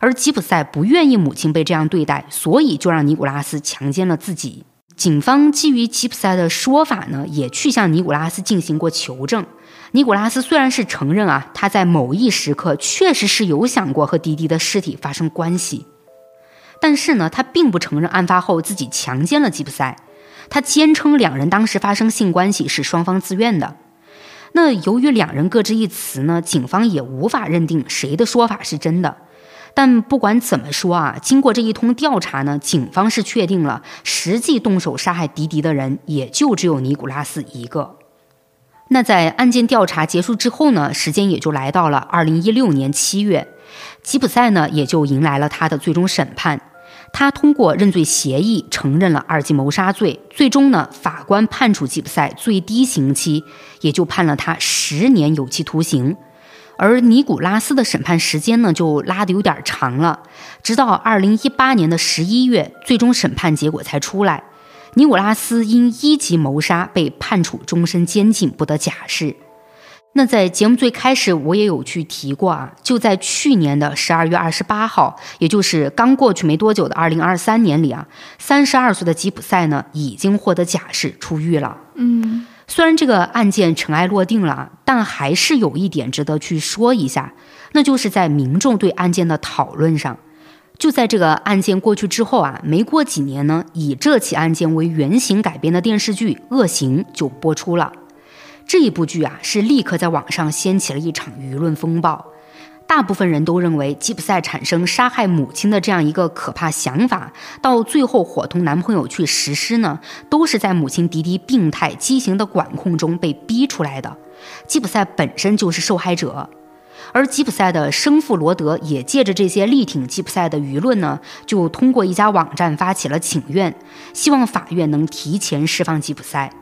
而吉普赛不愿意母亲被这样对待，所以就让尼古拉斯强奸了自己。警方基于吉普赛的说法呢，也去向尼古拉斯进行过求证。尼古拉斯虽然是承认啊，他在某一时刻确实是有想过和迪迪的尸体发生关系，但是呢，他并不承认案发后自己强奸了吉普赛。他坚称两人当时发生性关系是双方自愿的。那由于两人各执一词呢，警方也无法认定谁的说法是真的。但不管怎么说啊，经过这一通调查呢，警方是确定了实际动手杀害迪迪的人也就只有尼古拉斯一个。那在案件调查结束之后呢，时间也就来到了二零一六年七月，吉普赛呢也就迎来了他的最终审判。他通过认罪协议承认了二级谋杀罪，最终呢，法官判处吉普赛最低刑期，也就判了他十年有期徒刑。而尼古拉斯的审判时间呢，就拉得有点长了，直到二零一八年的十一月，最终审判结果才出来。尼古拉斯因一级谋杀被判处终身监禁，不得假释。那在节目最开始，我也有去提过啊，就在去年的十二月二十八号，也就是刚过去没多久的二零二三年里啊，三十二岁的吉普赛呢已经获得假释出狱了。嗯，虽然这个案件尘埃落定了，但还是有一点值得去说一下，那就是在民众对案件的讨论上，就在这个案件过去之后啊，没过几年呢，以这起案件为原型改编的电视剧《恶行》就播出了。这一部剧啊，是立刻在网上掀起了一场舆论风暴。大部分人都认为，吉普赛产生杀害母亲的这样一个可怕想法，到最后伙同男朋友去实施呢，都是在母亲迪迪病态畸形的管控中被逼出来的。吉普赛本身就是受害者，而吉普赛的生父罗德也借着这些力挺吉普赛的舆论呢，就通过一家网站发起了请愿，希望法院能提前释放吉普赛。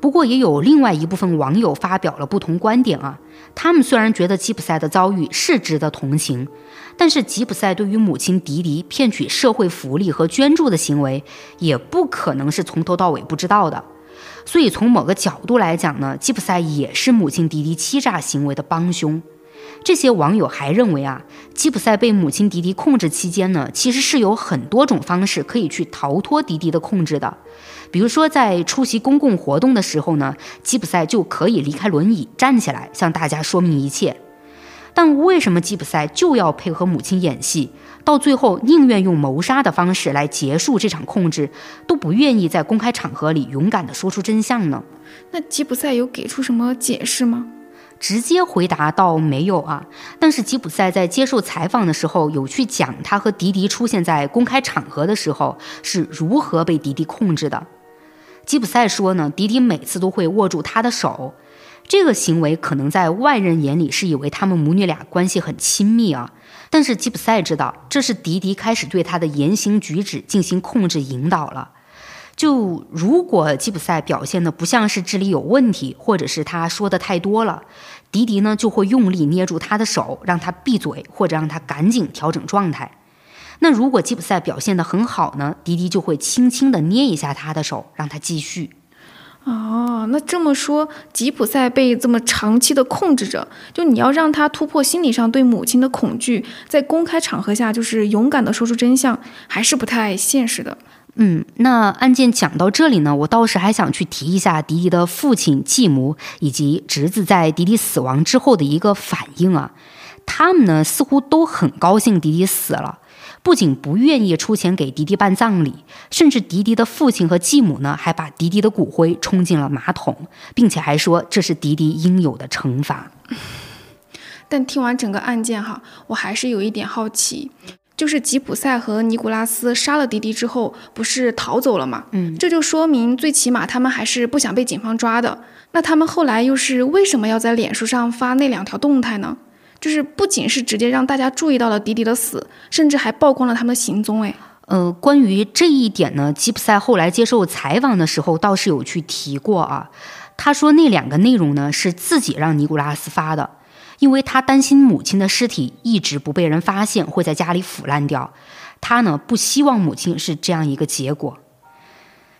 不过也有另外一部分网友发表了不同观点啊。他们虽然觉得吉普赛的遭遇是值得同情，但是吉普赛对于母亲迪迪骗取社会福利和捐助的行为，也不可能是从头到尾不知道的。所以从某个角度来讲呢，吉普赛也是母亲迪迪欺诈行为的帮凶。这些网友还认为啊，吉普赛被母亲迪迪控制期间呢，其实是有很多种方式可以去逃脱迪迪的控制的。比如说，在出席公共活动的时候呢，吉普赛就可以离开轮椅，站起来向大家说明一切。但为什么吉普赛就要配合母亲演戏，到最后宁愿用谋杀的方式来结束这场控制，都不愿意在公开场合里勇敢地说出真相呢？那吉普赛有给出什么解释吗？直接回答倒没有啊，但是吉普赛在接受采访的时候有去讲他和迪迪出现在公开场合的时候是如何被迪迪控制的。吉普赛说呢，迪迪每次都会握住他的手，这个行为可能在外人眼里是以为他们母女俩关系很亲密啊。但是吉普赛知道，这是迪迪开始对他的言行举止进行控制引导了。就如果吉普赛表现的不像是智力有问题，或者是他说的太多了，迪迪呢就会用力捏住他的手，让他闭嘴，或者让他赶紧调整状态。那如果吉普赛表现得很好呢，迪迪就会轻轻地捏一下他的手，让他继续。哦，那这么说，吉普赛被这么长期的控制着，就你要让他突破心理上对母亲的恐惧，在公开场合下就是勇敢的说出真相，还是不太现实的。嗯，那案件讲到这里呢，我倒是还想去提一下迪迪的父亲、继母以及侄子在迪迪死亡之后的一个反应啊，他们呢似乎都很高兴迪迪死了。不仅不愿意出钱给迪迪办葬礼，甚至迪迪的父亲和继母呢，还把迪迪的骨灰冲进了马桶，并且还说这是迪迪应有的惩罚。但听完整个案件哈，我还是有一点好奇，就是吉普赛和尼古拉斯杀了迪迪之后，不是逃走了吗？嗯，这就说明最起码他们还是不想被警方抓的。那他们后来又是为什么要在脸书上发那两条动态呢？就是不仅是直接让大家注意到了迪迪的死，甚至还曝光了他们的行踪。哎，呃，关于这一点呢，吉普赛后来接受采访的时候倒是有去提过啊。他说那两个内容呢是自己让尼古拉斯发的，因为他担心母亲的尸体一直不被人发现，会在家里腐烂掉。他呢不希望母亲是这样一个结果。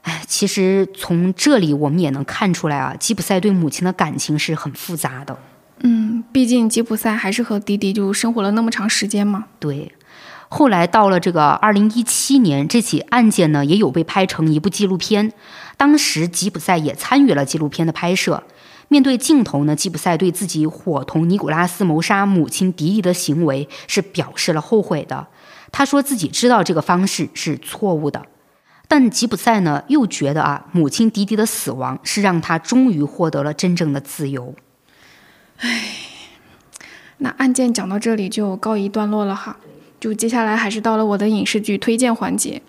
哎，其实从这里我们也能看出来啊，吉普赛对母亲的感情是很复杂的。嗯，毕竟吉普赛还是和迪迪就生活了那么长时间嘛。对，后来到了这个二零一七年，这起案件呢也有被拍成一部纪录片，当时吉普赛也参与了纪录片的拍摄。面对镜头呢，吉普赛对自己伙同尼古拉斯谋杀母亲迪迪的行为是表示了后悔的。他说自己知道这个方式是错误的，但吉普赛呢又觉得啊，母亲迪迪的死亡是让他终于获得了真正的自由。唉，那案件讲到这里就告一段落了哈，就接下来还是到了我的影视剧推荐环节。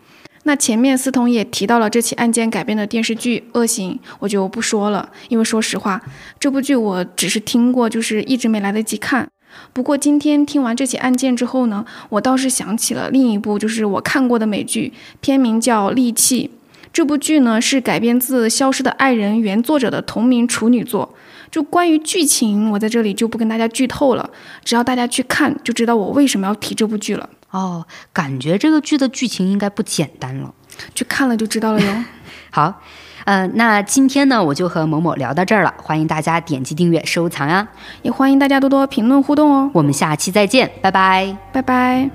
那前面思彤也提到了这起案件改编的电视剧《恶行》，我就不说了，因为说实话，这部剧我只是听过，就是一直没来得及看。不过今天听完这起案件之后呢，我倒是想起了另一部就是我看过的美剧，片名叫《利器》。这部剧呢是改编自《消失的爱人》原作者的同名处女作。就关于剧情，我在这里就不跟大家剧透了，只要大家去看，就知道我为什么要提这部剧了。哦，感觉这个剧的剧情应该不简单了，去看了就知道了哟。[LAUGHS] 好，呃，那今天呢，我就和某某聊到这儿了，欢迎大家点击订阅、收藏啊，也欢迎大家多多评论互动哦。我们下期再见，拜拜，拜拜。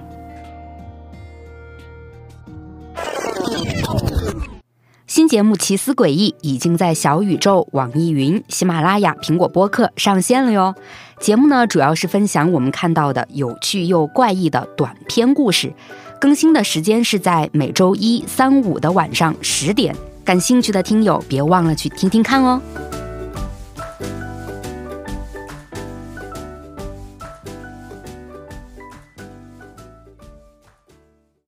新节目《奇思诡异》已经在小宇宙、网易云、喜马拉雅、苹果播客上线了哟。节目呢，主要是分享我们看到的有趣又怪异的短篇故事，更新的时间是在每周一、三、五的晚上十点。感兴趣的听友别忘了去听听看哦。